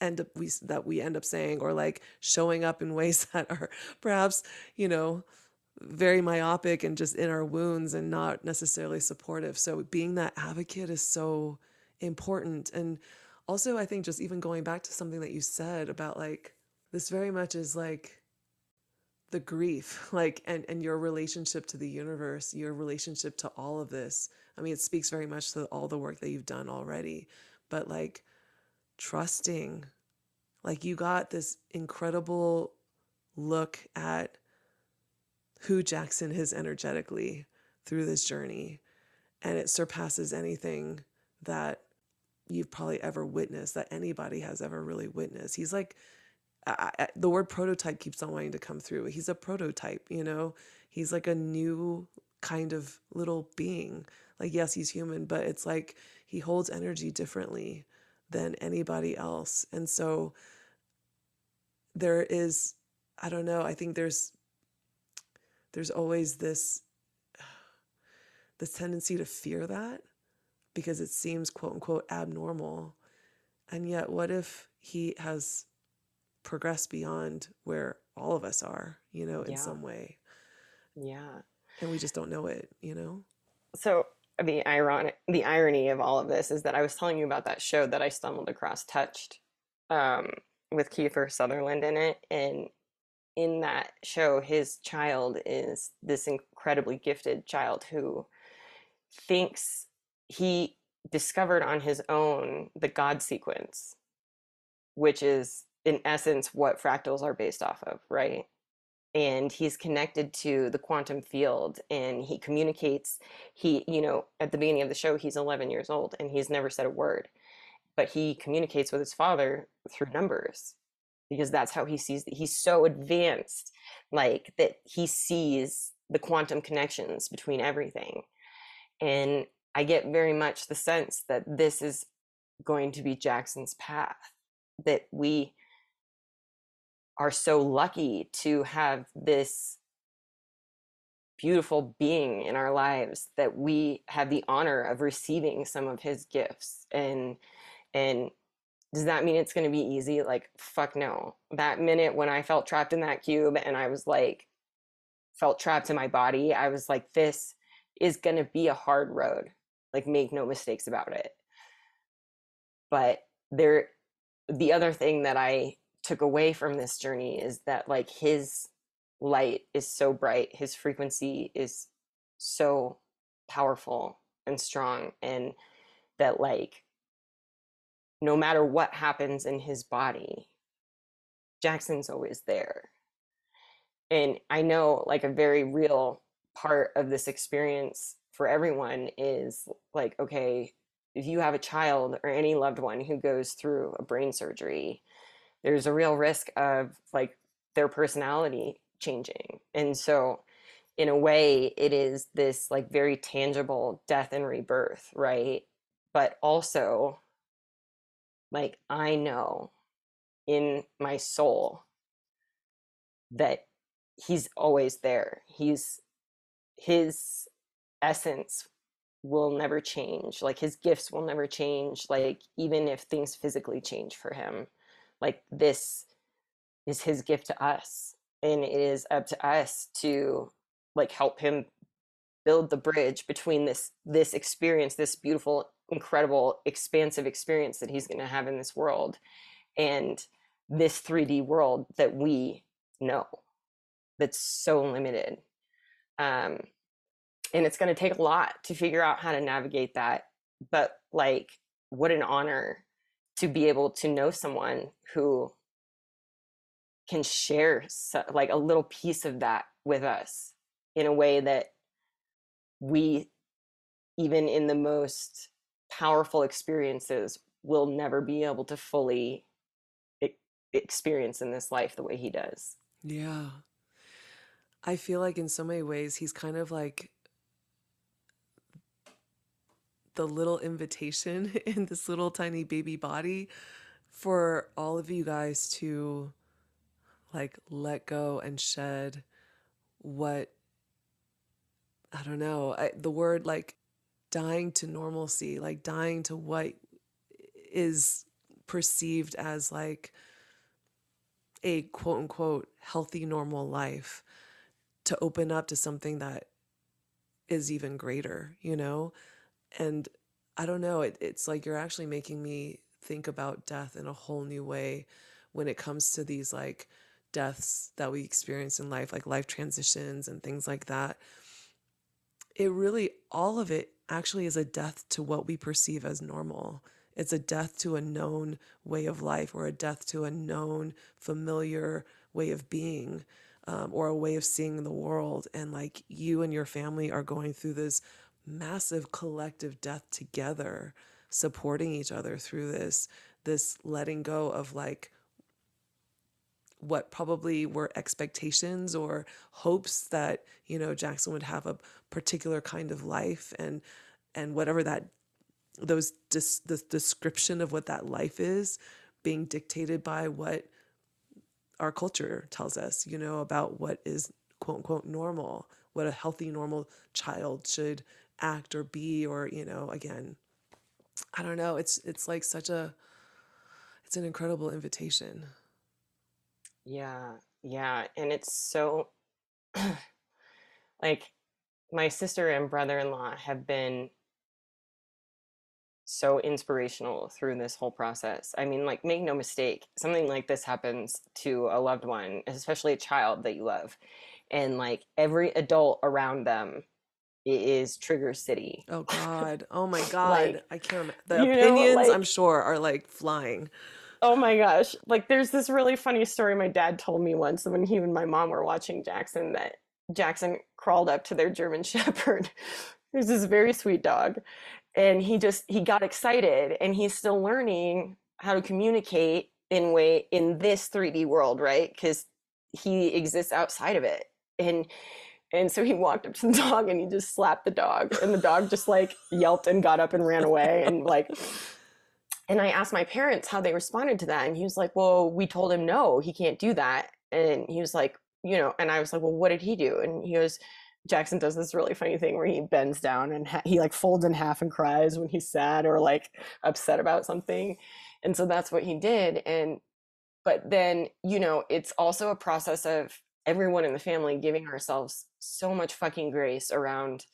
end up we that we end up saying or like showing up in ways that are perhaps you know very myopic and just in our wounds and not necessarily supportive. So being that advocate is so important. And also, I think just even going back to something that you said about like this very much is like the grief, like and and your relationship to the universe, your relationship to all of this. I mean, it speaks very much to all the work that you've done already, but like trusting, like you got this incredible look at who Jaxon is energetically through this journey. And it surpasses anything that you've probably ever witnessed, that anybody has ever really witnessed. He's like, I, I, the word prototype keeps on wanting to come through. He's a prototype, you know? He's like a new kind of little being. Like, yes, he's human, but it's like he holds energy differently than anybody else. And so there is, I don't know, I think there's there's always this this tendency to fear that because it seems quote unquote abnormal. And yet what if he has progressed beyond where all of us are, you know, in yeah. some way. Yeah. And we just don't know it, you know? So the ironic the irony of all of this is that I was telling you about that show that I stumbled across touched um, with Kiefer Sutherland in it and in that show, his child is this incredibly gifted child who thinks he discovered on his own the God sequence, which is in essence what fractals are based off of, right? And he's connected to the quantum field and he communicates. He, you know, at the beginning of the show, he's 11 years old and he's never said a word, but he communicates with his father through numbers because that's how he sees it. He's so advanced, like that he sees the quantum connections between everything. And I get very much the sense that this is going to be Jaxon's path, that we are so lucky to have this beautiful being in our lives that we have the honor of receiving some of his gifts and and does that mean it's going to be easy? Like, fuck no. That minute when I felt trapped in that cube and I was like, felt trapped in my body, I was like, this is going to be a hard road. Like, make no mistakes about it. But there, the other thing that I took away from this journey is that, like, his light is so bright, his frequency is so powerful and strong, and that, like, no matter what happens in his body, Jaxon's always there. And I know like a very real part of this experience for everyone is like, okay, if you have a child or any loved one who goes through a brain surgery, there's a real risk of like their personality changing. And so, in a way, it is this like very tangible death and rebirth, right? But also, like, I know in my soul that he's always there. He's his essence will never change. Like his gifts will never change. Like even if things physically change for him, like this is his gift to us. and it is up to us to like help him build the bridge between this this experience this beautiful incredible expansive experience that he's going to have in this world and this 3d world that we know that's so limited um and it's going to take a lot to figure out how to navigate that but like what an honor to be able to know someone who can share so, like a little piece of that with us in a way that we even in the most powerful experiences will never be able to fully experience in this life the way he does Yeah. I feel like in so many ways he's kind of like the little invitation in this little tiny baby body for all of you guys to like let go and shed what I don't know, I, the word like dying to normalcy, like dying to what is perceived as like a quote unquote healthy normal life to open up to something that is even greater, you know? And I don't know, it, it's like you're actually making me think about death in a whole new way when it comes to these like deaths that we experience in life, like life transitions and things like that. It really, all of it actually is a death to what we perceive as normal. It's a death to a known way of life or a death to a known, familiar way of being um, or a way of seeing the world. And like you and your family are going through this massive collective death together, supporting each other through this, this letting go of like what probably were expectations or hopes that you know Jaxon would have a particular kind of life and and whatever that those dis, the description of what that life is being dictated by what our culture tells us you know about what is quote unquote normal what a healthy normal child should act or be or you know again i don't know. It's it's like such a it's an incredible invitation yeah yeah and it's so like my sister and brother-in-law have been so inspirational through this whole process. I mean, like, make no mistake, something like this happens to a loved one, especially a child that you love. And like every adult around them is trigger city. Oh God. Oh my God. Like, I can't. The know, opinions, like- I'm sure, are like flying. Oh my gosh. Like there's this really funny story my dad told me once when he and my mom were watching Jaxon that Jaxon crawled up to their German shepherd. There's this very sweet dog. And he just he got excited and he's still learning how to communicate in way in this 3D world, right? Cuz he exists outside of it. And and so he walked up to the dog and he just slapped the dog and the dog just like yelped and got up and ran away and like and I asked my parents how they responded to that. And he was like, Well, we told him no, he can't do that. And he was like, You know, and I was like, Well, what did he do? And he goes, Jaxon does this really funny thing where he bends down and ha- he like folds in half and cries when he's sad or like upset about something. And so that's what he did. And, but then, you know, it's also a process of everyone in the family giving ourselves so much fucking grace around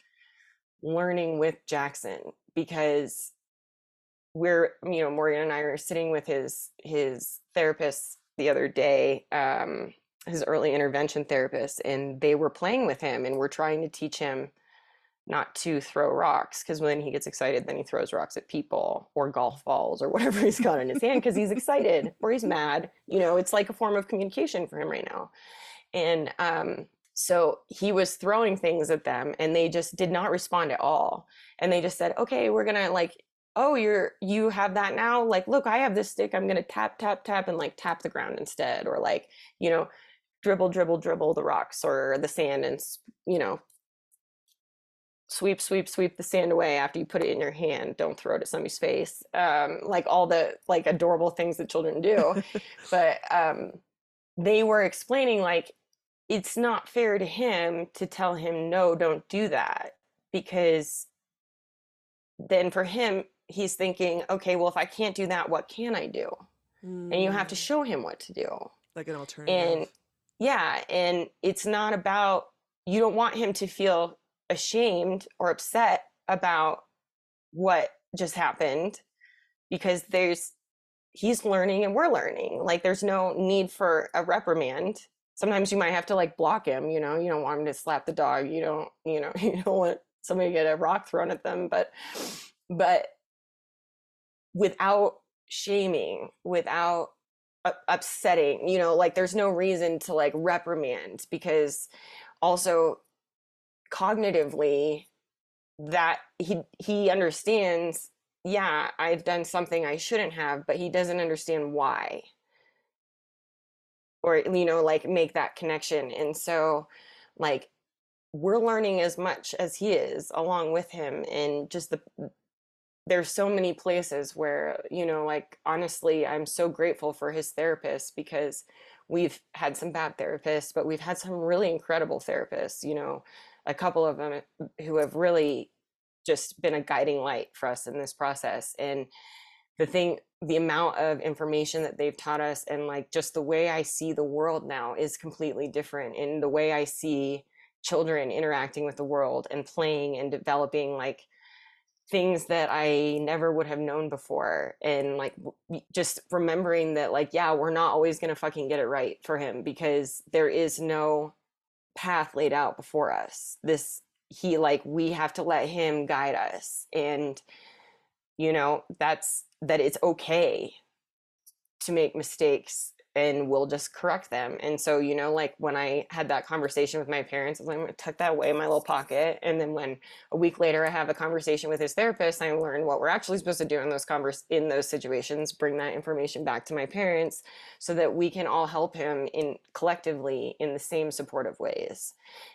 learning with Jaxon because we're you know Morgan and I are sitting with his his therapist the other day, um, his early intervention therapist, and they were playing with him and we're trying to teach him not to throw rocks because when he gets excited, then he throws rocks at people or golf balls or whatever he's got in his hand because he's excited or he's mad. You know, it's like a form of communication for him right now. And um, so he was throwing things at them and they just did not respond at all. And they just said, okay, we're going to like oh you're you have that now? Like look i have this stick i'm gonna tap tap tap and like tap the ground instead or like you know dribble dribble dribble the rocks or the sand and you know sweep sweep sweep the sand away after you put it in your hand. Don't throw it at somebody's face. Um like all the like adorable things that children do. But um they were explaining like it's not fair to him to tell him no don't do that because then for him he's thinking okay well if i can't do that what can i do? And you have to Mm, show him what to do. Like an alternative. and yeah and it's not about you don't want him to feel ashamed or upset about what just happened because there's he's learning and we're learning. Like there's no need for a reprimand. Sometimes you might have to like block him you know? You don't want him to slap the dog. You don't you know you don't want somebody to get a rock thrown at them but but without shaming without upsetting you know like there's no reason to like reprimand because also cognitively that he he understands yeah i've done something i shouldn't have but he doesn't understand why. Or you know like make that connection and so like we're learning as much as he is along with him and just the there's so many places where you know like honestly i'm so grateful for his therapist because we've had some bad therapists but we've had some really incredible therapists you know a couple of them eh, who have really just been a guiding light for us in this process. And the thing the amount of information that they've taught us and like just the way i see the world now is completely different in the way i see children interacting with the world and playing and developing like things that I never would have known before. And like just remembering that, like, yeah, we're not always going to fucking get it right for him because there is no path laid out before us. This, he, like, we have to let him guide us. And, you know, that's that it's okay to make mistakes and we'll just correct them. And so, you know, like when I had that conversation with my parents, I was like, tuck that away in my little pocket. And then when a week later I have a conversation with his therapist, I learn what we're actually supposed to do in those converse in those situations, bring that information back to my parents so that we can all help him in collectively in the same supportive ways.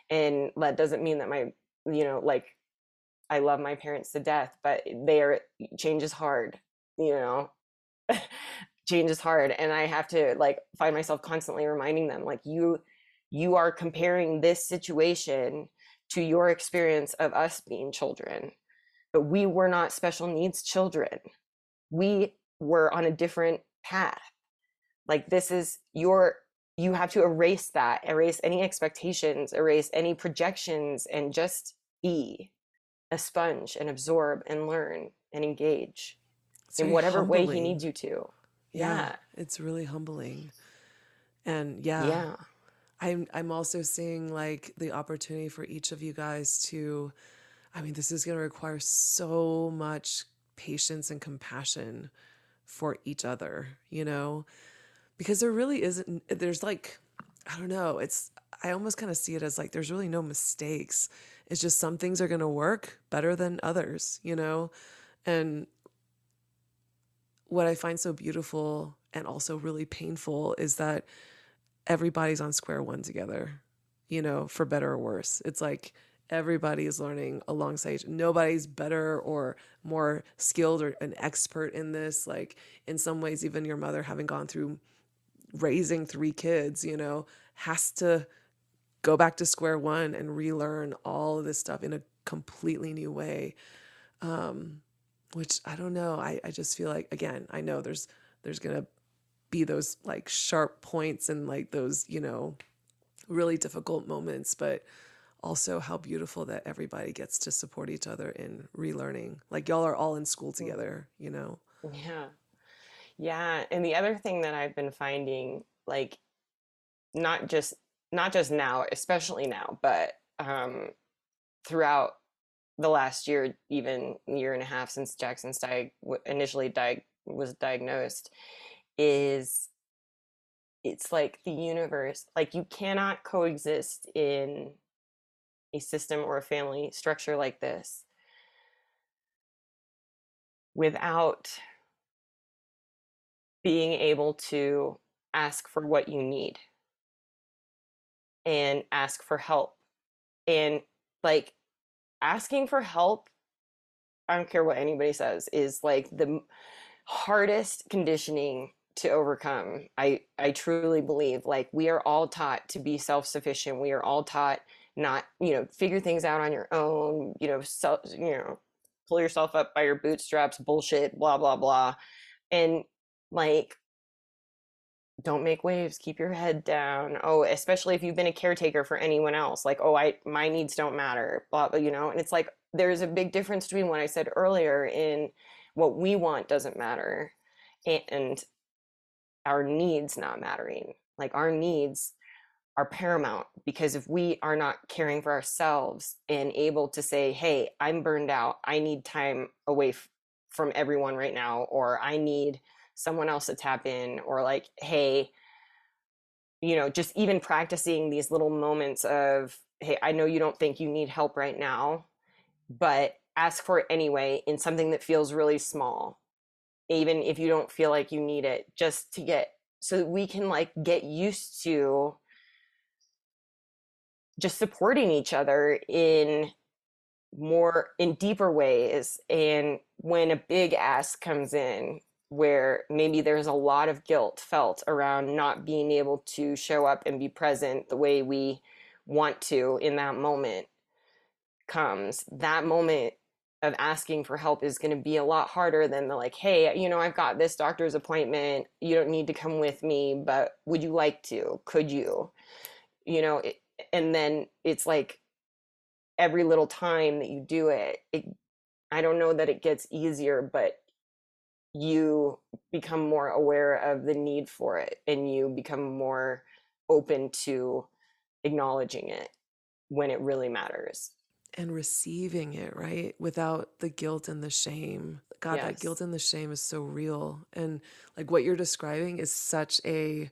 And that doesn't mean that my, you know, like I love my parents to death, but they are change is hard, you know. change is hard and i have to like find myself constantly reminding them like you you are comparing this situation to your experience of us being children but we were not special needs children. We were on a different path. Like this is your you have to erase that erase any expectations erase any projections and just be a sponge and absorb and learn and engage it's in whatever humbling. way he needs you to yeah, yeah. It's really humbling. And yeah. Yeah. I'm I'm also seeing like the opportunity for each of you guys to I mean this is going to require so much patience and compassion for each other, you know? Because there really isn't there's like I don't know, it's I almost kind of see it as like there's really no mistakes. It's just some things are going to work better than others, you know? And what I find so beautiful and also really painful is that everybody's on square one together, you know, for better or worse. It's like everybody is learning alongside. Nobody's better or more skilled or an expert in this. Like, in some ways, even your mother having gone through raising three kids, you know, has to go back to square one and relearn all of this stuff in a completely new way. Um, which I don't know. I, I just feel like again, I know there's there's gonna be those like sharp points and like those, you know, really difficult moments, but also how beautiful that everybody gets to support each other in relearning. Like y'all are all in school mm. together, you know? Yeah. Yeah. And the other thing that I've been finding, like not just not just now, especially now, but um throughout the last year, even year and a half since Jaxon's di- initially di- was diagnosed, is it's like the universe, like you cannot coexist in a system or a family structure like this without being able to ask for what you need and ask for help. And like asking for help i don't care what anybody says is like the hardest conditioning to overcome i i truly believe like we are all taught to be self-sufficient we are all taught not you know figure things out on your own you know self you know pull yourself up by your bootstraps bullshit blah blah blah and like don't make waves keep your head down. Oh especially if you've been a caretaker for anyone else like oh i my needs don't matter blah, blah you know and it's like there's a big difference between what i said earlier in what we want doesn't matter and our needs not mattering. Like our needs are paramount because if we are not caring for ourselves and able to say hey i'm burned out. I need time away f- from everyone right now or i need someone else to tap in or like hey you know just even practicing these little moments of hey i know you don't think you need help right now but ask for it anyway in something that feels really small even if you don't feel like you need it just to get so that we can like get used to just supporting each other in more in deeper ways and when a big ask comes in where maybe there's a lot of guilt felt around not being able to show up and be present the way we want to in that moment comes that moment of asking for help is going to be a lot harder than the like hey you know i've got this doctor's appointment you don't need to come with me but would you like to? Could you? You know it, and then it's like every little time that you do it, it i don't know that it gets easier but you become more aware of the need for it and you become more open to acknowledging it when it really matters. And receiving it right? Without the guilt and the shame. God yes. that guilt and the shame is so real. And like what you're describing is such a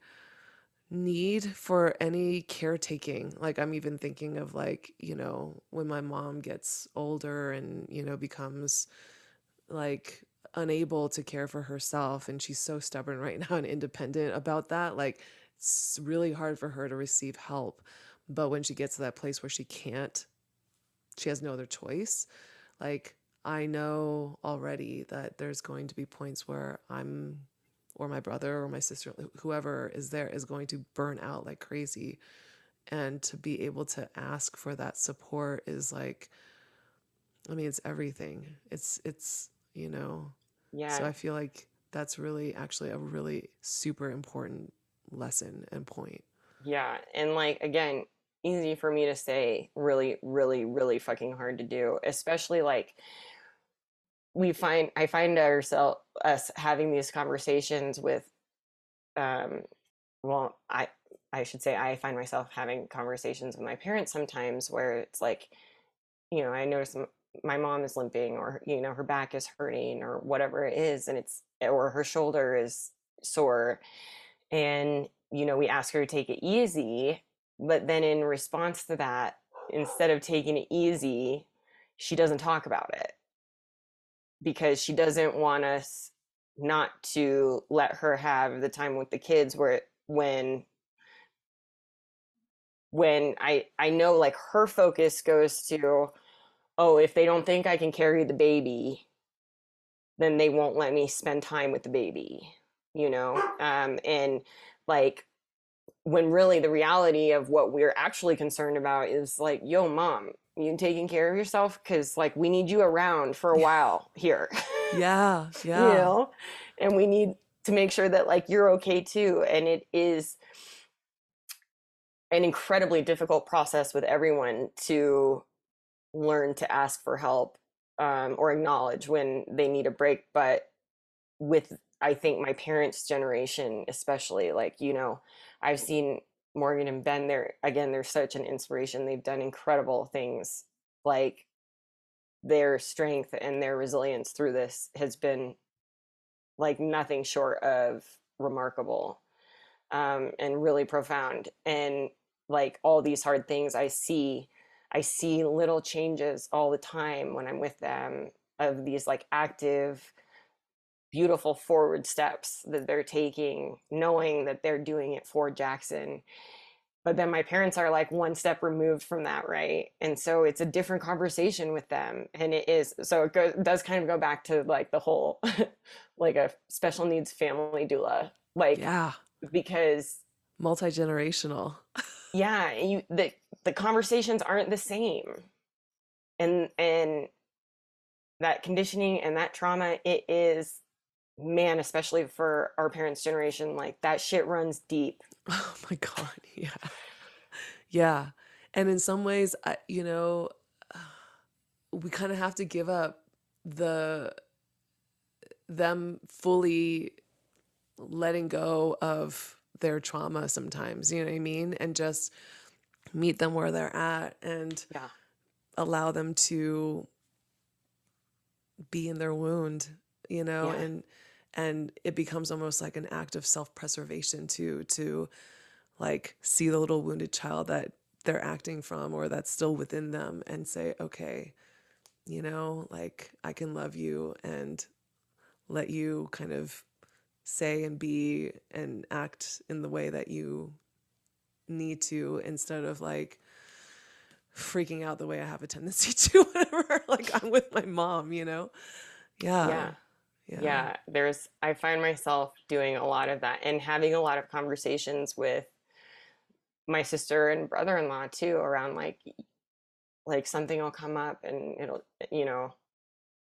need for any caretaking. Like i'm even thinking of like you know when my mom gets older and you know becomes like unable to care for herself and she's so stubborn right now and independent about that like it's really hard for her to receive help. But when she gets to that place where she can't she has no other choice. Like i know already that there's going to be points where i'm or my brother or my sister whoever is there is going to burn out like crazy. And to be able to ask for that support is like i mean it's everything. It's it's you know yeah. So I feel like that's really actually a really super important lesson and point. Yeah. And like, again, easy for me to say, really, really, really fucking hard to do, especially like, we find I find ourselves us having these conversations with um well I I should say I find myself having conversations with my parents sometimes where it's like you know I notice my mom is limping or you know her back is hurting or whatever it is and it's or her shoulder is sore and you know we ask her to take it easy but then in response to that instead of taking it easy she doesn't talk about it. Because she doesn't want us not to let her have the time with the kids where when when i i know like her focus goes to oh, if they don't think I can carry the baby, then they won't let me spend time with the baby, you know? Um, and like, when really the reality of what we're actually concerned about is like, yo, mom, you taking care of yourself? Cause like, we need you around for a while here. Yeah. Yeah. you know? And we need to make sure that like you're okay too. And it is, an incredibly difficult process with everyone to learn to ask for help um, or acknowledge when they need a break. But with, I think, my parents' generation, especially, like, you know, I've seen Morgan and Ben, they're, again, they're such an inspiration. They've done incredible things. Like, their strength and their resilience through this has been like nothing short of remarkable um, and really profound. And like all these hard things I see I see little changes all the time when I'm with them of these like active, beautiful forward steps that they're taking, knowing that they're doing it for Jaxon. But then my parents are like one step removed from that, right? And so it's a different conversation with them. And it is, so it goes, does kind of go back to like the whole, like a special needs family doula. Like, yeah, because multi generational. yeah, you, the, the conversations aren't the same and and that conditioning and that trauma it is man, especially for our parents' generation, like that shit runs deep. Oh my God. Yeah. Yeah. And in some ways, I, you know, we kind of have to give up the them fully letting go of their trauma sometimes, you know what I mean? And just meet them where they're at and Yeah. allow them to be in their wound, you know, Yeah. and and it becomes almost like an act of self-preservation too to like see the little wounded child that they're acting from or that's still within them and say, okay, you know, like I can love you and let you kind of say and be and act in the way that you need to instead of like freaking out the way I have a tendency to whenever like I'm with my mom, you know? Yeah. Yeah. yeah there's i find myself doing a lot of that and having a lot of conversations with my sister and brother-in-law too around like like something will come up and it'll you know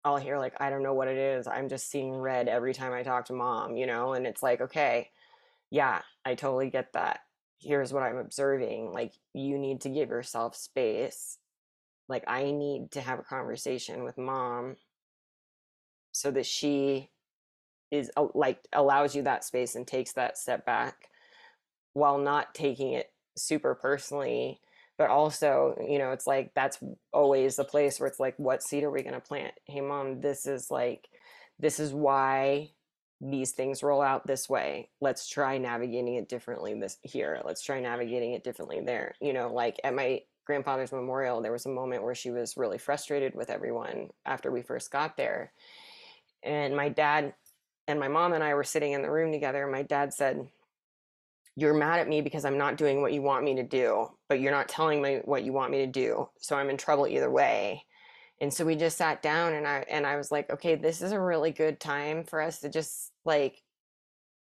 i'll hear like i don't know what it is. I'm just seeing red every time i talk to mom you know and it's like okay yeah i totally get that. Here's what i'm observing. Like you need to give yourself space. Like i need to have a conversation with mom. So that she is like allows you that space and takes that step back while not taking it super personally but also you know it's like that's always the place where it's like what seed are we going to plant? Hey mom this is like this is why these things roll out this way. Let's try navigating it differently this here. Let's try navigating it differently there. You know like at my grandfather's memorial there was a moment where she was really frustrated with everyone after we first got there. And my dad and my mom and I were sitting in the room together. And my dad said, You're mad at me because I'm not doing what you want me to do, but you're not telling me what you want me to do. So I'm in trouble either way. And so we just sat down and I and I was like, okay, this is a really good time for us to just like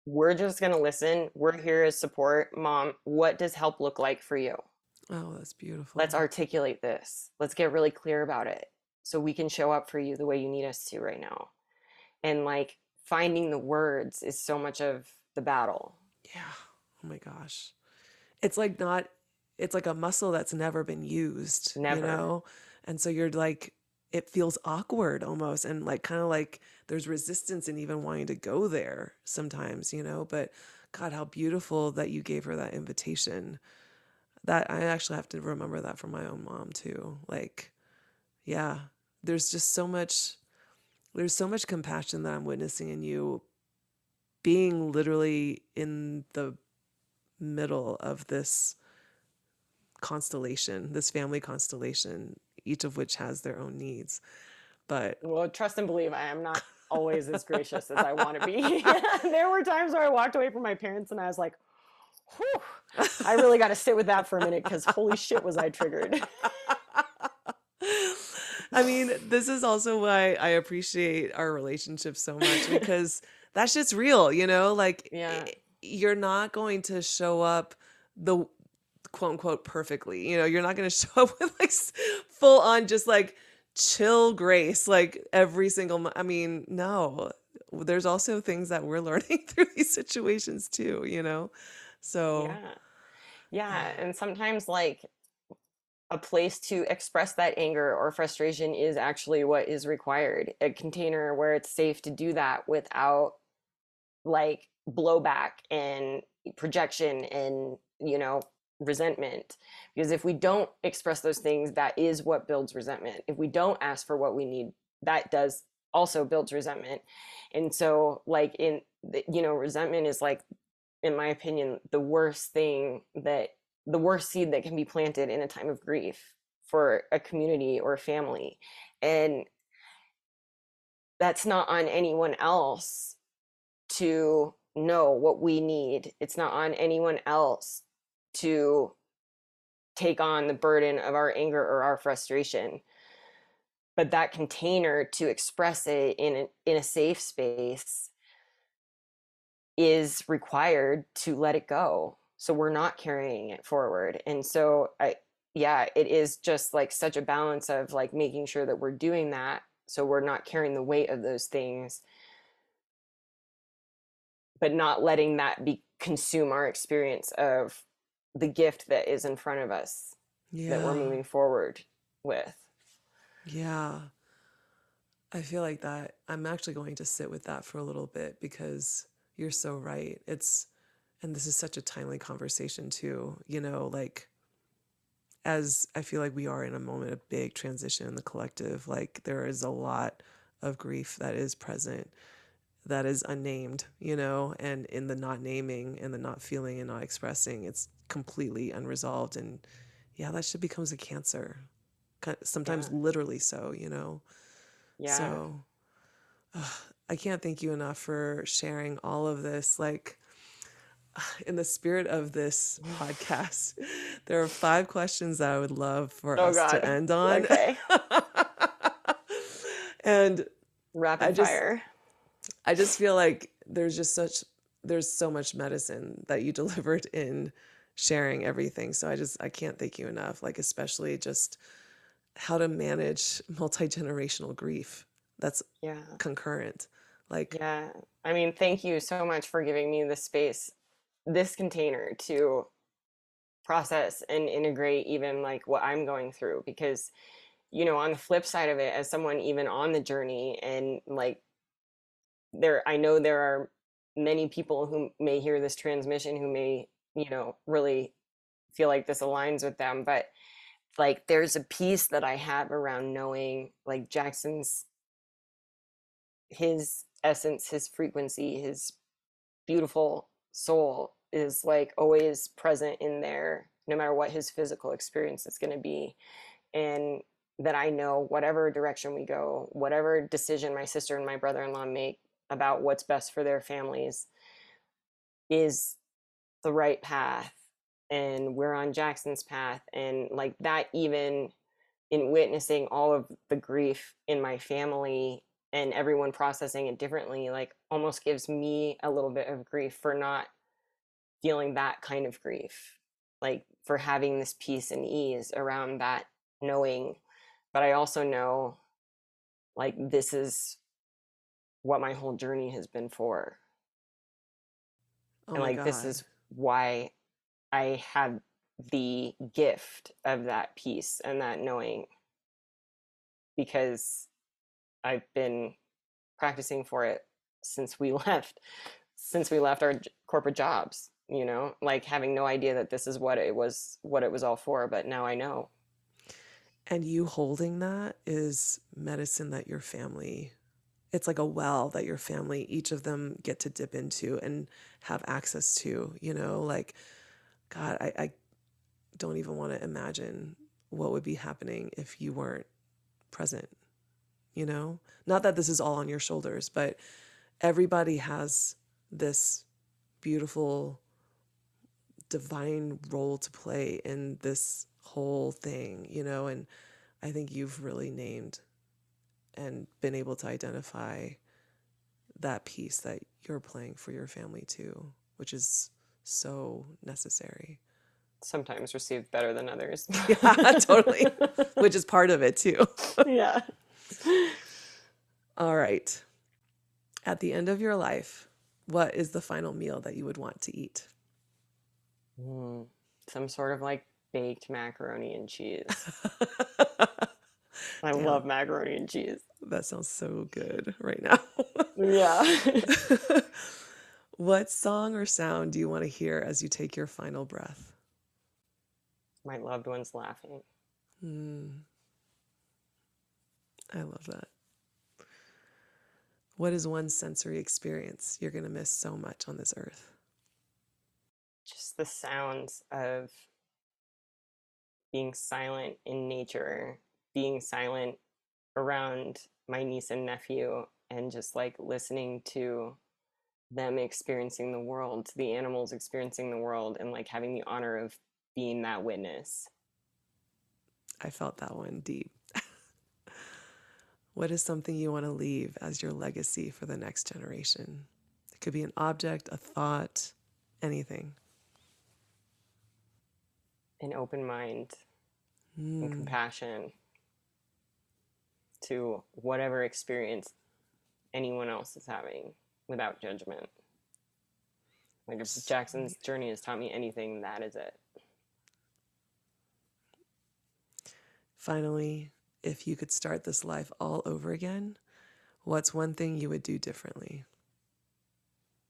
we're just going to listen. We're here as support. Mom, what does help look like for you? Oh, that's beautiful. Let's articulate this. Let's get really clear about it so we can show up for you the way you need us to right now. And like finding the words is so much of the battle. Yeah. Oh my gosh. It's like not it's like a muscle that's never been used, Never. you know? And so you're like it feels awkward almost and like kind of like there's resistance in even wanting to go there sometimes, you know, but god how beautiful that you gave her that invitation. That I actually have to remember that from my own mom too. Like yeah, there's just so much there's so much compassion that I'm witnessing in you being literally in the middle of this constellation, this family constellation, each of which has their own needs. But Well, trust and believe I am not always as gracious as I want to be. there were times where I walked away from my parents and I was like, Whew, I really got to sit with that for a minute because holy shit was I triggered. I mean, this is also why I appreciate our relationship so much because that's just real, you know? Like, Yeah. You're not going to show up the quote unquote perfectly. You know, you're not going to show up with like full on just like chill grace, like every single, mo- I mean, no. There's also things that we're learning through these situations too, you know? So, Yeah. Yeah. And sometimes, like, a place to express that anger or frustration is actually what is required a container where it's safe to do that without like blowback and projection and you know resentment because if we don't express those things that is what builds resentment. If we don't ask for what we need that does also builds resentment. And so like in you know resentment is like in my opinion the worst thing that the worst seed that can be planted in a time of grief for a community or a family. And that's not on anyone else to know what we need it's not on anyone else to take on the burden of our anger or our frustration. But that container to express it in a, in a safe space is required to let it go. So we're not carrying it forward. And so i yeah it is just like such a balance of like making sure that we're doing that so we're not carrying the weight of those things but not letting that be consume our experience of the gift that is in front of us yeah. that we're moving forward with. Yeah. I feel like that I'm actually going to sit with that for a little bit because you're so right. It's and this is such a timely conversation too, you know, like as I feel like we are in a moment of big transition in the collective, like there is a lot of grief that is present that is unnamed, you know, and in the not naming and the not feeling and not expressing, it's completely unresolved. And yeah, that shit becomes a cancer. Sometimes yeah. literally so, you know. Yeah. So uh, I can't thank you enough for sharing all of this. Like, in the spirit of this podcast, there are five questions that I would love for oh us God. to end on. Okay. and rapid I just, fire. I just feel like there's just such there's so much medicine that you delivered in sharing everything. So I just I can't thank you enough. Like especially just how to manage multi-generational grief that's yeah concurrent. Like Yeah. I mean, thank you so much for giving me the space this container to process and integrate even like what I'm going through because you know on the flip side of it as someone even on the journey and like there I know there are many people who may hear this transmission who may you know really feel like this aligns with them but like there's a piece that I have around knowing like Jaxon's his essence his frequency his beautiful soul is like always present in there no matter what his physical experience is going to be and that I know whatever direction we go whatever decision my sister and my brother-in-law make about what's best for their families is the right path and we're on Jaxon's path and like that even in witnessing all of the grief in my family and everyone processing it differently like almost gives me a little bit of grief for not feeling that kind of grief like for having this peace and ease around that knowing. But i also know like this is what my whole journey has been for. Oh and like God. this is why i have the gift of that peace and that knowing because i've been practicing for it since we left since we left our corporate jobs you know? Like having no idea that this is what it was what it was all for but now i know. And you holding that is medicine that your family it's like a well that your family each of them get to dip into and have access to you know like god i, I don't even want to imagine what would be happening if you weren't present you know? Not that this is all on your shoulders but everybody has this beautiful divine role to play in this whole thing, you know, and I think you've really named and been able to identify that piece that you're playing for your family too, which is so necessary. Sometimes received better than others. yeah, totally. Which is part of it too. yeah. All right. At the end of your life, what is the final meal that you would want to eat? Mm, some sort of like baked macaroni and cheese. I Damn. love macaroni and cheese. That sounds so good right now. yeah. what song or sound do you want to hear as you take your final breath? My loved ones laughing. Mm. I love that. What is one sensory experience you're going to miss so much on this earth? just the sounds of being silent in nature, being silent around my niece and nephew, and just like listening to them experiencing the world, the animals experiencing the world, and like having the honor of being that witness. I felt that one deep. what is something you want to leave as your legacy for the next generation? It could be an object, a thought, anything an open mind mm. and hmm. compassion to whatever experience anyone else is having without judgment. Like if Jaxon's journey has taught me anything, that is it. Finally, if you could start this life all over again, what's one thing you would do differently?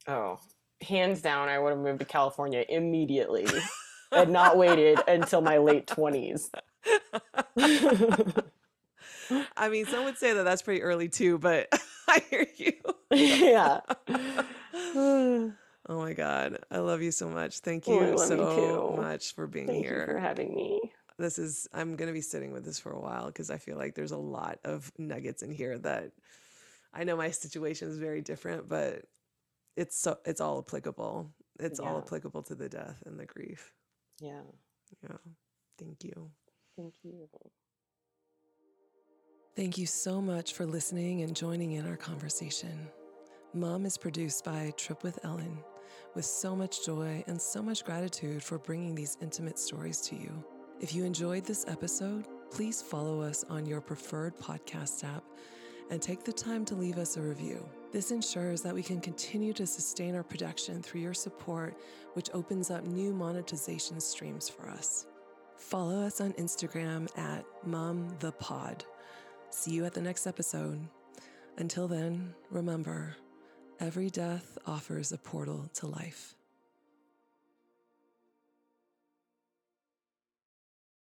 Oh, hands down, I would have moved to California immediately and not waited until my late 20s. I mean, some would say that that's pretty early too, but I hear you. yeah. oh my God. I love you so much. Thank you Oh, I love you so much for being Thank here. you for having me. this is i'm going to be sitting with this for a while because i feel like there's a lot of nuggets in here that i know my situation is very different but it's so it's all applicable it's all applicable to the death and the grief Yeah. yeah thank you Thank you. Thank you so much for listening and joining in our conversation. Mom is produced by Trip with Ellen, with so much joy and so much gratitude for bringing these intimate stories to you. If you enjoyed this episode, please follow us on your preferred podcast app and take the time to leave us a review. This ensures that we can continue to sustain our production through your support, which opens up new monetization streams for us. Follow us on Instagram at MomThePod. See you at the next episode. Until then, remember every death offers a portal to life.